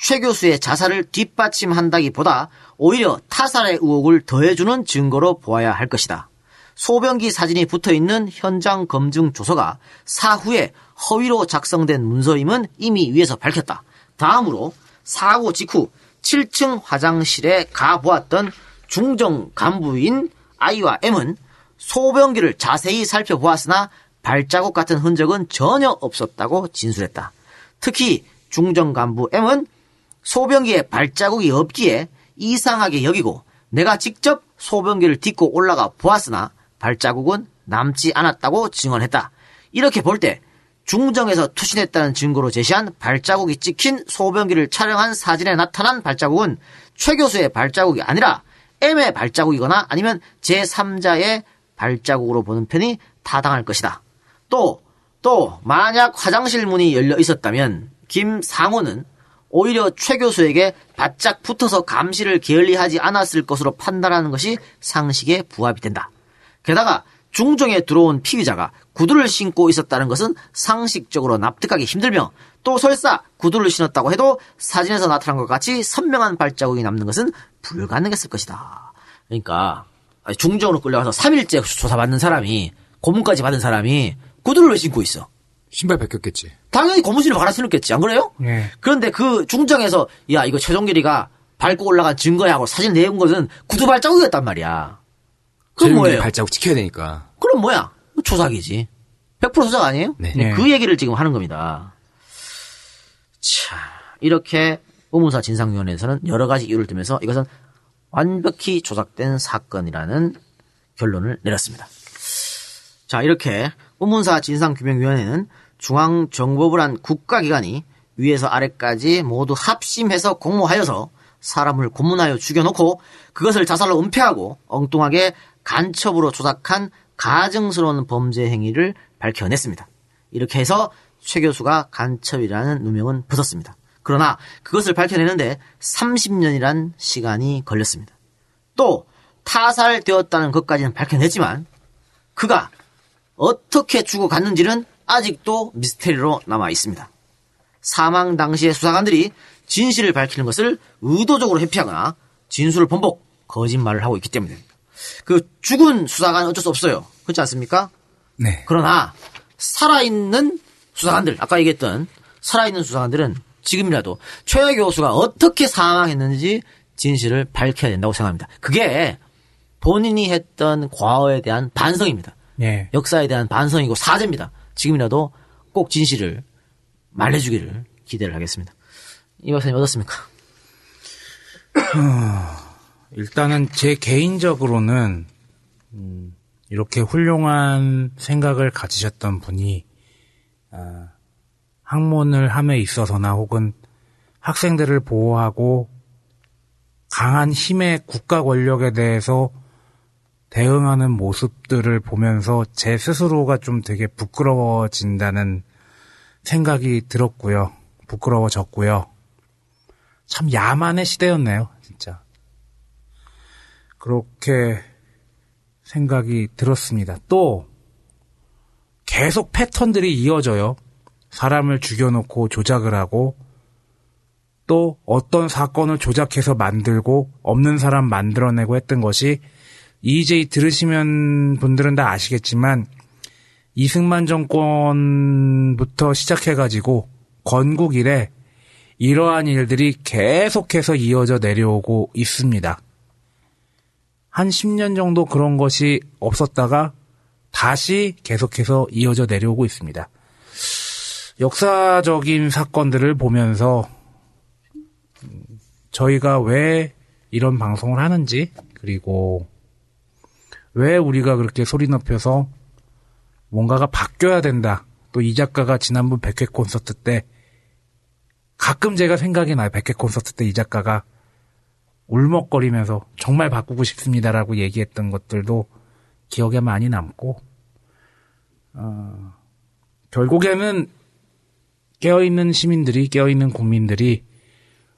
Speaker 4: 최 교수의 자살을 뒷받침한다기보다 오히려 타살의 의혹을 더해주는 증거로 보아야 할 것이다. 소변기 사진이 붙어 있는 현장 검증 조서가 사후에 허위로 작성된 문서임은 이미 위에서 밝혔다. 다음으로 사고 직후 7층 화장실에 가보았던 중정 간부인 I와 M은 소변기를 자세히 살펴보았으나 발자국 같은 흔적은 전혀 없었다고 진술했다. 특히 중정 간부 M은 소변기에 발자국이 없기에 이상하게 여기고 내가 직접 소변기를 딛고 올라가 보았으나 발자국은 남지 않았다고 증언했다. 이렇게 볼 때 중정에서 투신했다는 증거로 제시한 발자국이 찍힌 소변기를 촬영한 사진에 나타난 발자국은 최 교수의 발자국이 아니라 M의 발자국이거나 아니면 제3자의 발자국으로 보는 편이 타당할 것이다. 또, 또, 만약 화장실 문이 열려 있었다면 김상호는 오히려 최 교수에게 바짝 붙어서 감시를 게을리하지 않았을 것으로 판단하는 것이 상식에 부합이 된다. 게다가 중정에 들어온 피의자가 구두를 신고 있었다는 것은 상식적으로 납득하기 힘들며 또 설사 구두를 신었다고 해도 사진에서 나타난 것 같이 선명한 발자국이 남는 것은 불가능했을 것이다. 그러니까 중정으로 끌려가서 3일째 조사받는 사람이 고문까지 받은 사람이 구두를 왜 신고 있어?
Speaker 10: 신발 벗겼겠지.
Speaker 4: 당연히 고무신을 갈아 신었겠지 안 그래요?
Speaker 9: 네.
Speaker 4: 그런데 그 중정에서 야 이거 최종길이가 밟고 올라간 증거야 하고 사진 내온 것은 구두 발자국이었단 말이야. 그럼 뭐예요?
Speaker 10: 발자국 지켜야 되니까.
Speaker 4: 그럼 뭐야? 조작이지. 100% 조작 아니에요?
Speaker 10: 네.
Speaker 4: 네, 그 얘기를 지금 하는 겁니다. 자, 이렇게 의문사 진상위원회에서는 여러 가지 이유를 들면서 이것은 완벽히 조작된 사건이라는 결론을 내렸습니다. 자, 이렇게 의문사 진상규명위원회는 중앙정보부란 국가기관이 위에서 아래까지 모두 합심해서 공모하여서 사람을 고문하여 죽여놓고 그것을 자살로 은폐하고 엉뚱하게 간첩으로 조작한 가증스러운 범죄 행위를 밝혀냈습니다. 이렇게 해서 최 교수가 간첩이라는 누명은 벗었습니다. 그러나 그것을 밝혀내는데 30년이란 시간이 걸렸습니다. 또 타살되었다는 것까지는 밝혀냈지만 그가 어떻게 죽어갔는지는 아직도 미스테리로 남아 있습니다. 사망 당시의 수사관들이 진실을 밝히는 것을 의도적으로 회피하거나 진술을 번복, 거짓말을 하고 있기 때문입니다. 그 죽은 수사관 어쩔 수 없어요. 그렇지 않습니까?
Speaker 9: 네.
Speaker 4: 그러나 살아있는 수사관들, 아까 얘기했던 살아있는 수사관들은 지금이라도 최 교수가 어떻게 사망했는지 진실을 밝혀야 된다고 생각합니다. 그게 본인이 했던 과거에 대한 반성입니다.
Speaker 9: 예.
Speaker 4: 역사에 대한 반성이고 사죄입니다. 지금이라도 꼭 진실을 말해주기를 기대를 하겠습니다. 이 박사님 어떻습니까?
Speaker 9: 일단은 제 개인적으로는 음, 이렇게 훌륭한 생각을 가지셨던 분이 아, 학문을 함에 있어서나 혹은 학생들을 보호하고 강한 힘의 국가 권력에 대해서 대응하는 모습들을 보면서 제 스스로가 좀 되게 부끄러워진다는 생각이 들었고요. 부끄러워졌고요. 참 야만의 시대였네요, 진짜. 그렇게 생각이 들었습니다. 또 계속 패턴들이 이어져요. 사람을 죽여놓고 조작을 하고 또 어떤 사건을 조작해서 만들고 없는 사람 만들어내고 했던 것이 EJ 들으시면 분들은 다 아시겠지만 이승만 정권부터 시작해가지고 건국 이래 이러한 일들이 계속해서 이어져 내려오고 있습니다. 한 10년 정도 그런 것이 없었다가 다시 계속해서 이어져 내려오고 있습니다. 역사적인 사건들을 보면서 저희가 왜 이런 방송을 하는지 그리고 왜 우리가 그렇게 소리 높여서 뭔가가 바뀌어야 된다. 또 이 작가가 지난번 100회 콘서트 때 가끔 제가 생각이 나요. 100회 콘서트 때 이 작가가 울먹거리면서 정말 바꾸고 싶습니다라고 얘기했던 것들도 기억에 많이 남고 어, 결국에는 깨어있는 시민들이 깨어있는 국민들이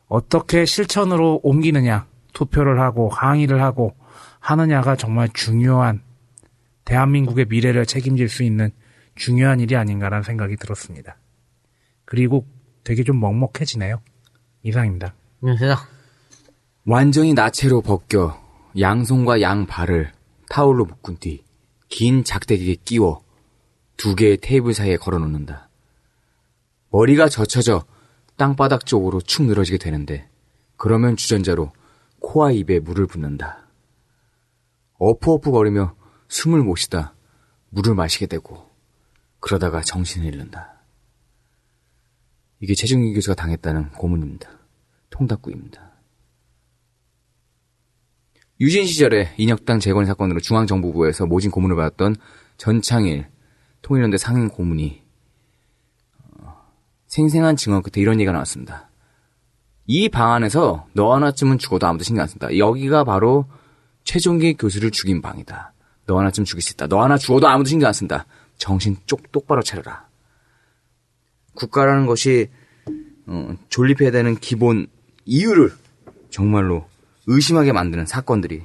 Speaker 9: 어떻게 실천으로 옮기느냐 투표를 하고 항의를 하고 하느냐가 정말 중요한 대한민국의 미래를 책임질 수 있는 중요한 일이 아닌가라는 생각이 들었습니다. 그리고 되게 좀 먹먹해지네요. 이상입니다.
Speaker 4: 네, 세상.
Speaker 10: 완전히 나체로 벗겨 양손과 양발을 타올로 묶은 뒤 긴 작대기에 끼워 두 개의 테이블 사이에 걸어 놓는다. 머리가 젖혀져 땅바닥 쪽으로 축 늘어지게 되는데 그러면 주전자로 코와 입에 물을 붓는다. 어프어프 거리며 숨을 못 쉬다 물을 마시게 되고 그러다가 정신을 잃는다. 이게 최종기 교수가 당했다는 고문입니다. 통닭구입니다. 유진 시절에 인혁당 재건 사건으로 중앙정부부에서 모진 고문을 받았던 전창일 통일연대 상임 고문이 어, 생생한 증언 끝에 이런 얘기가 나왔습니다. 이 방 안에서 너 하나쯤은 죽어도 아무도 신경 안 쓴다. 여기가 바로 최종기 교수를 죽인 방이다. 너 하나쯤 죽일 수 있다. 너 하나 죽어도 아무도 신경 안 쓴다. 정신 쪽 똑바로 차려라. 국가라는 것이 어, 존립해야 되는 기본 이유를 정말로 의심하게 만드는 사건들이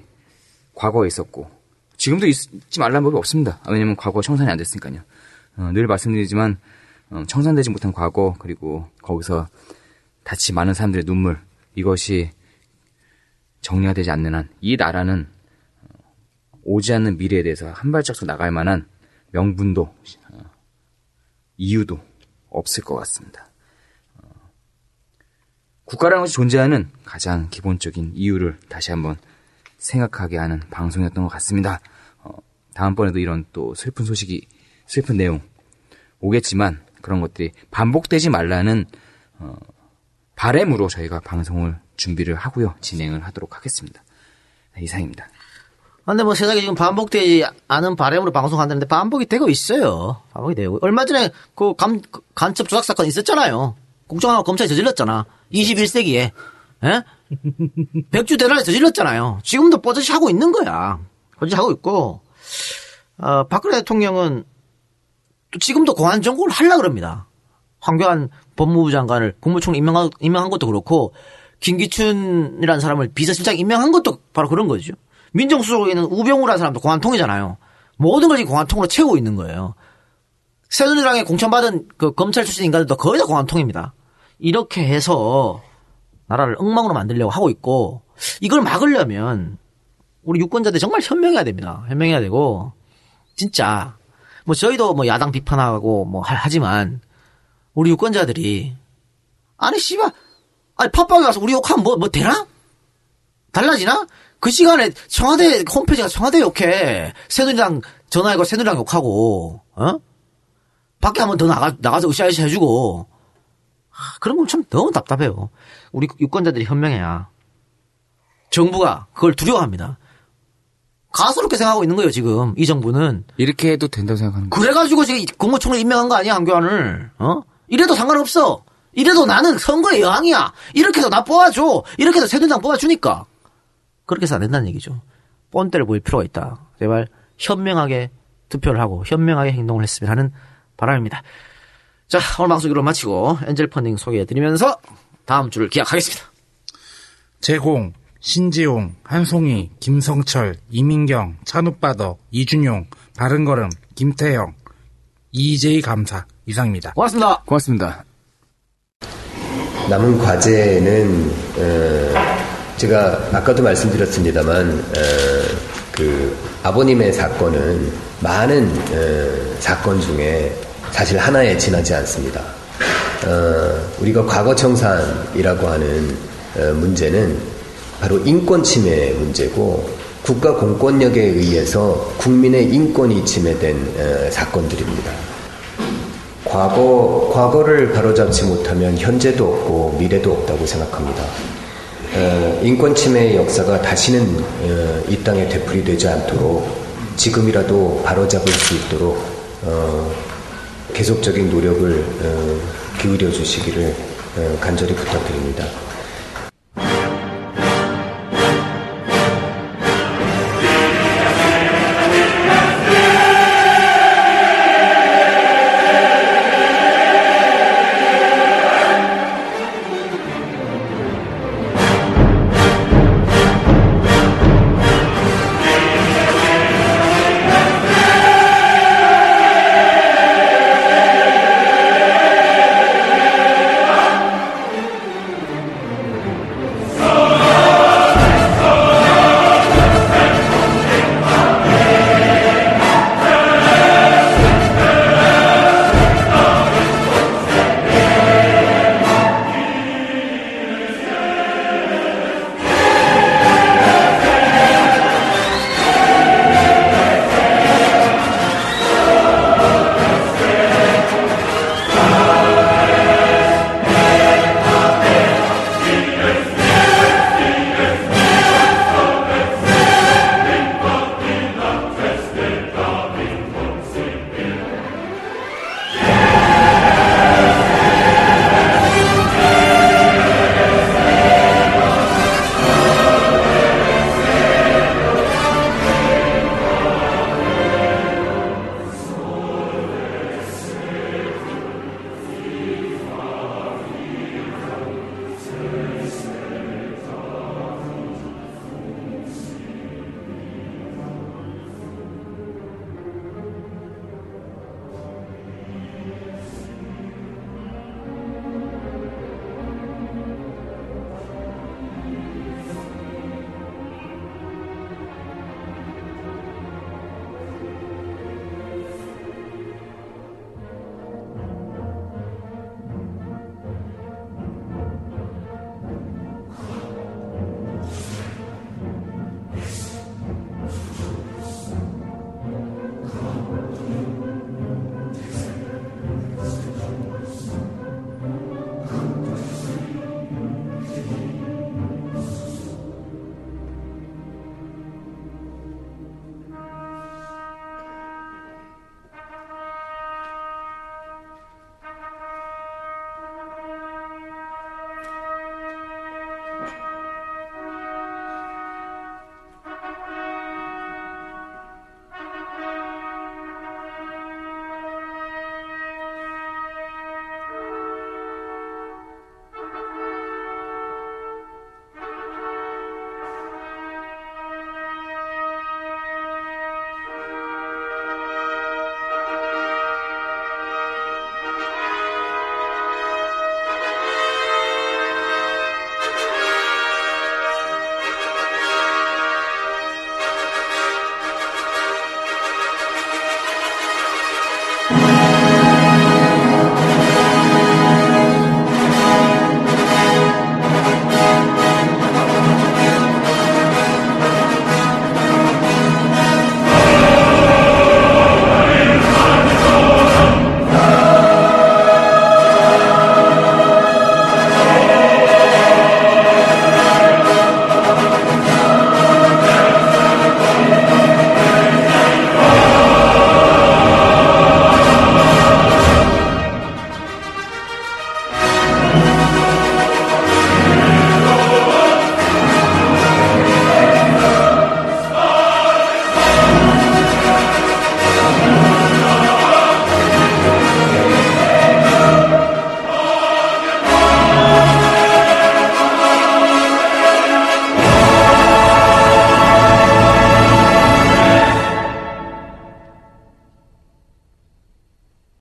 Speaker 10: 과거에 있었고 지금도 있지 말라는 법이 없습니다. 왜냐하면 과거 청산이 안 됐으니까요. 어, 늘 말씀드리지만 어, 청산되지 못한 과거 그리고 거기서 다치 많은 사람들의 눈물 이것이 정리가 되지 않는 한 이 나라는 오지 않는 미래에 대해서 한 발짝 더 나갈 만한 명분도 어, 이유도 없을 것 같습니다. 어, 국가라는 것이 존재하는 가장 기본적인 이유를 다시 한번 생각하게 하는 방송이었던 것 같습니다. 어, 다음번에도 이런 또 슬픈 소식이 슬픈 내용 오겠지만 그런 것들이 반복되지 말라는 어, 바램으로 저희가 방송을 준비를 하고요 진행을 하도록 하겠습니다. 네, 이상입니다.
Speaker 4: 근데 뭐 세상에 지금 반복되지 않은 바람으로 방송한다는데 반복이 되고 있어요. 반복이 되고. 얼마 전에 그 감, 간첩 조작 사건 있었잖아요. 국정원하고 검찰이 저질렀잖아. 21세기에. 예? 백주 대란에 저질렀잖아요. 지금도 뻗어시 하고 있는 거야. 뻗어시 하고 있고, 어, 박근혜 대통령은 또 지금도 공안 정국을 하려 그럽니다. 황교안 법무부 장관을 국무총리 임명한, 임명한 것도 그렇고, 김기춘이라는 사람을 비서실장 임명한 것도 바로 그런 거죠. 민정수석에 있는 우병우라는 사람도 공안통이잖아요. 모든 걸 지금 공안통으로 채우고 있는 거예요. 새누리당에 공천받은 그 검찰 출신 인간들도 거의 다 공안통입니다. 이렇게 해서 나라를 엉망으로 만들려고 하고 있고 이걸 막으려면 우리 유권자들 정말 현명해야 됩니다. 현명해야 되고 진짜 뭐 저희도 뭐 야당 비판하고 뭐 하- 하지만 우리 유권자들이 아니 씨발 아니 팟빵에 가서 우리 욕하면 뭐 뭐 되나? 달라지나? 그 시간에 청와대 홈페이지가 청와대 욕해 새누리당 전화해고 새누리당 욕하고 어? 밖에 한 번 더 나가 나가서 으쌰으쌰 해주고 아, 그런 건 참 너무 답답해요. 우리 유권자들이 현명해야 정부가 그걸 두려워합니다. 가소롭게 생각하고 있는 거예요 지금 이 정부는.
Speaker 10: 이렇게 해도 된다고 생각하는 거예요.
Speaker 4: 그래가지고 지금 국무총리 임명한 거 아니야 한교안을? 어? 이래도 상관없어. 이래도 나는 선거의 여왕이야. 이렇게 해서 나 뽑아줘. 이렇게 해서 새누리당 뽑아주니까. 그렇게 해서 안 된다는 얘기죠. 뻔때를 보일 필요가 있다. 제발 현명하게 투표를 하고 현명하게 행동을 했으면 하는 바람입니다. 자 오늘 방송 이로 마치고 엔젤 펀딩 소개해드리면서 다음 주를 기약하겠습니다.
Speaker 9: 제공, 신지용, 한송이, 김성철, 이민경, 찬우빠더, 이준용, 바른걸음, 김태형, 이재희 감사 이상입니다.
Speaker 4: 고맙습니다.
Speaker 10: 고맙습니다.
Speaker 3: 남은 과제는 어, 제가 아까도 말씀드렸습니다만 어, 그 아버님의 사건은 많은 어, 사건 중에 사실 하나에 지나지 않습니다. 어, 우리가 과거 청산이라고 하는 어, 문제는 바로 인권 침해 문제고 국가 공권력에 의해서 국민의 인권이 침해된 어, 사건들입니다. 과거, 과거를 바로잡지 못하면 현재도 없고 미래도 없다고 생각합니다. 어, 인권 침해의 역사가 다시는 어, 이 땅에 되풀이되지 않도록 지금이라도 바로잡을 수 있도록 어, 계속적인 노력을 어, 기울여 주시기를 어, 간절히 부탁드립니다.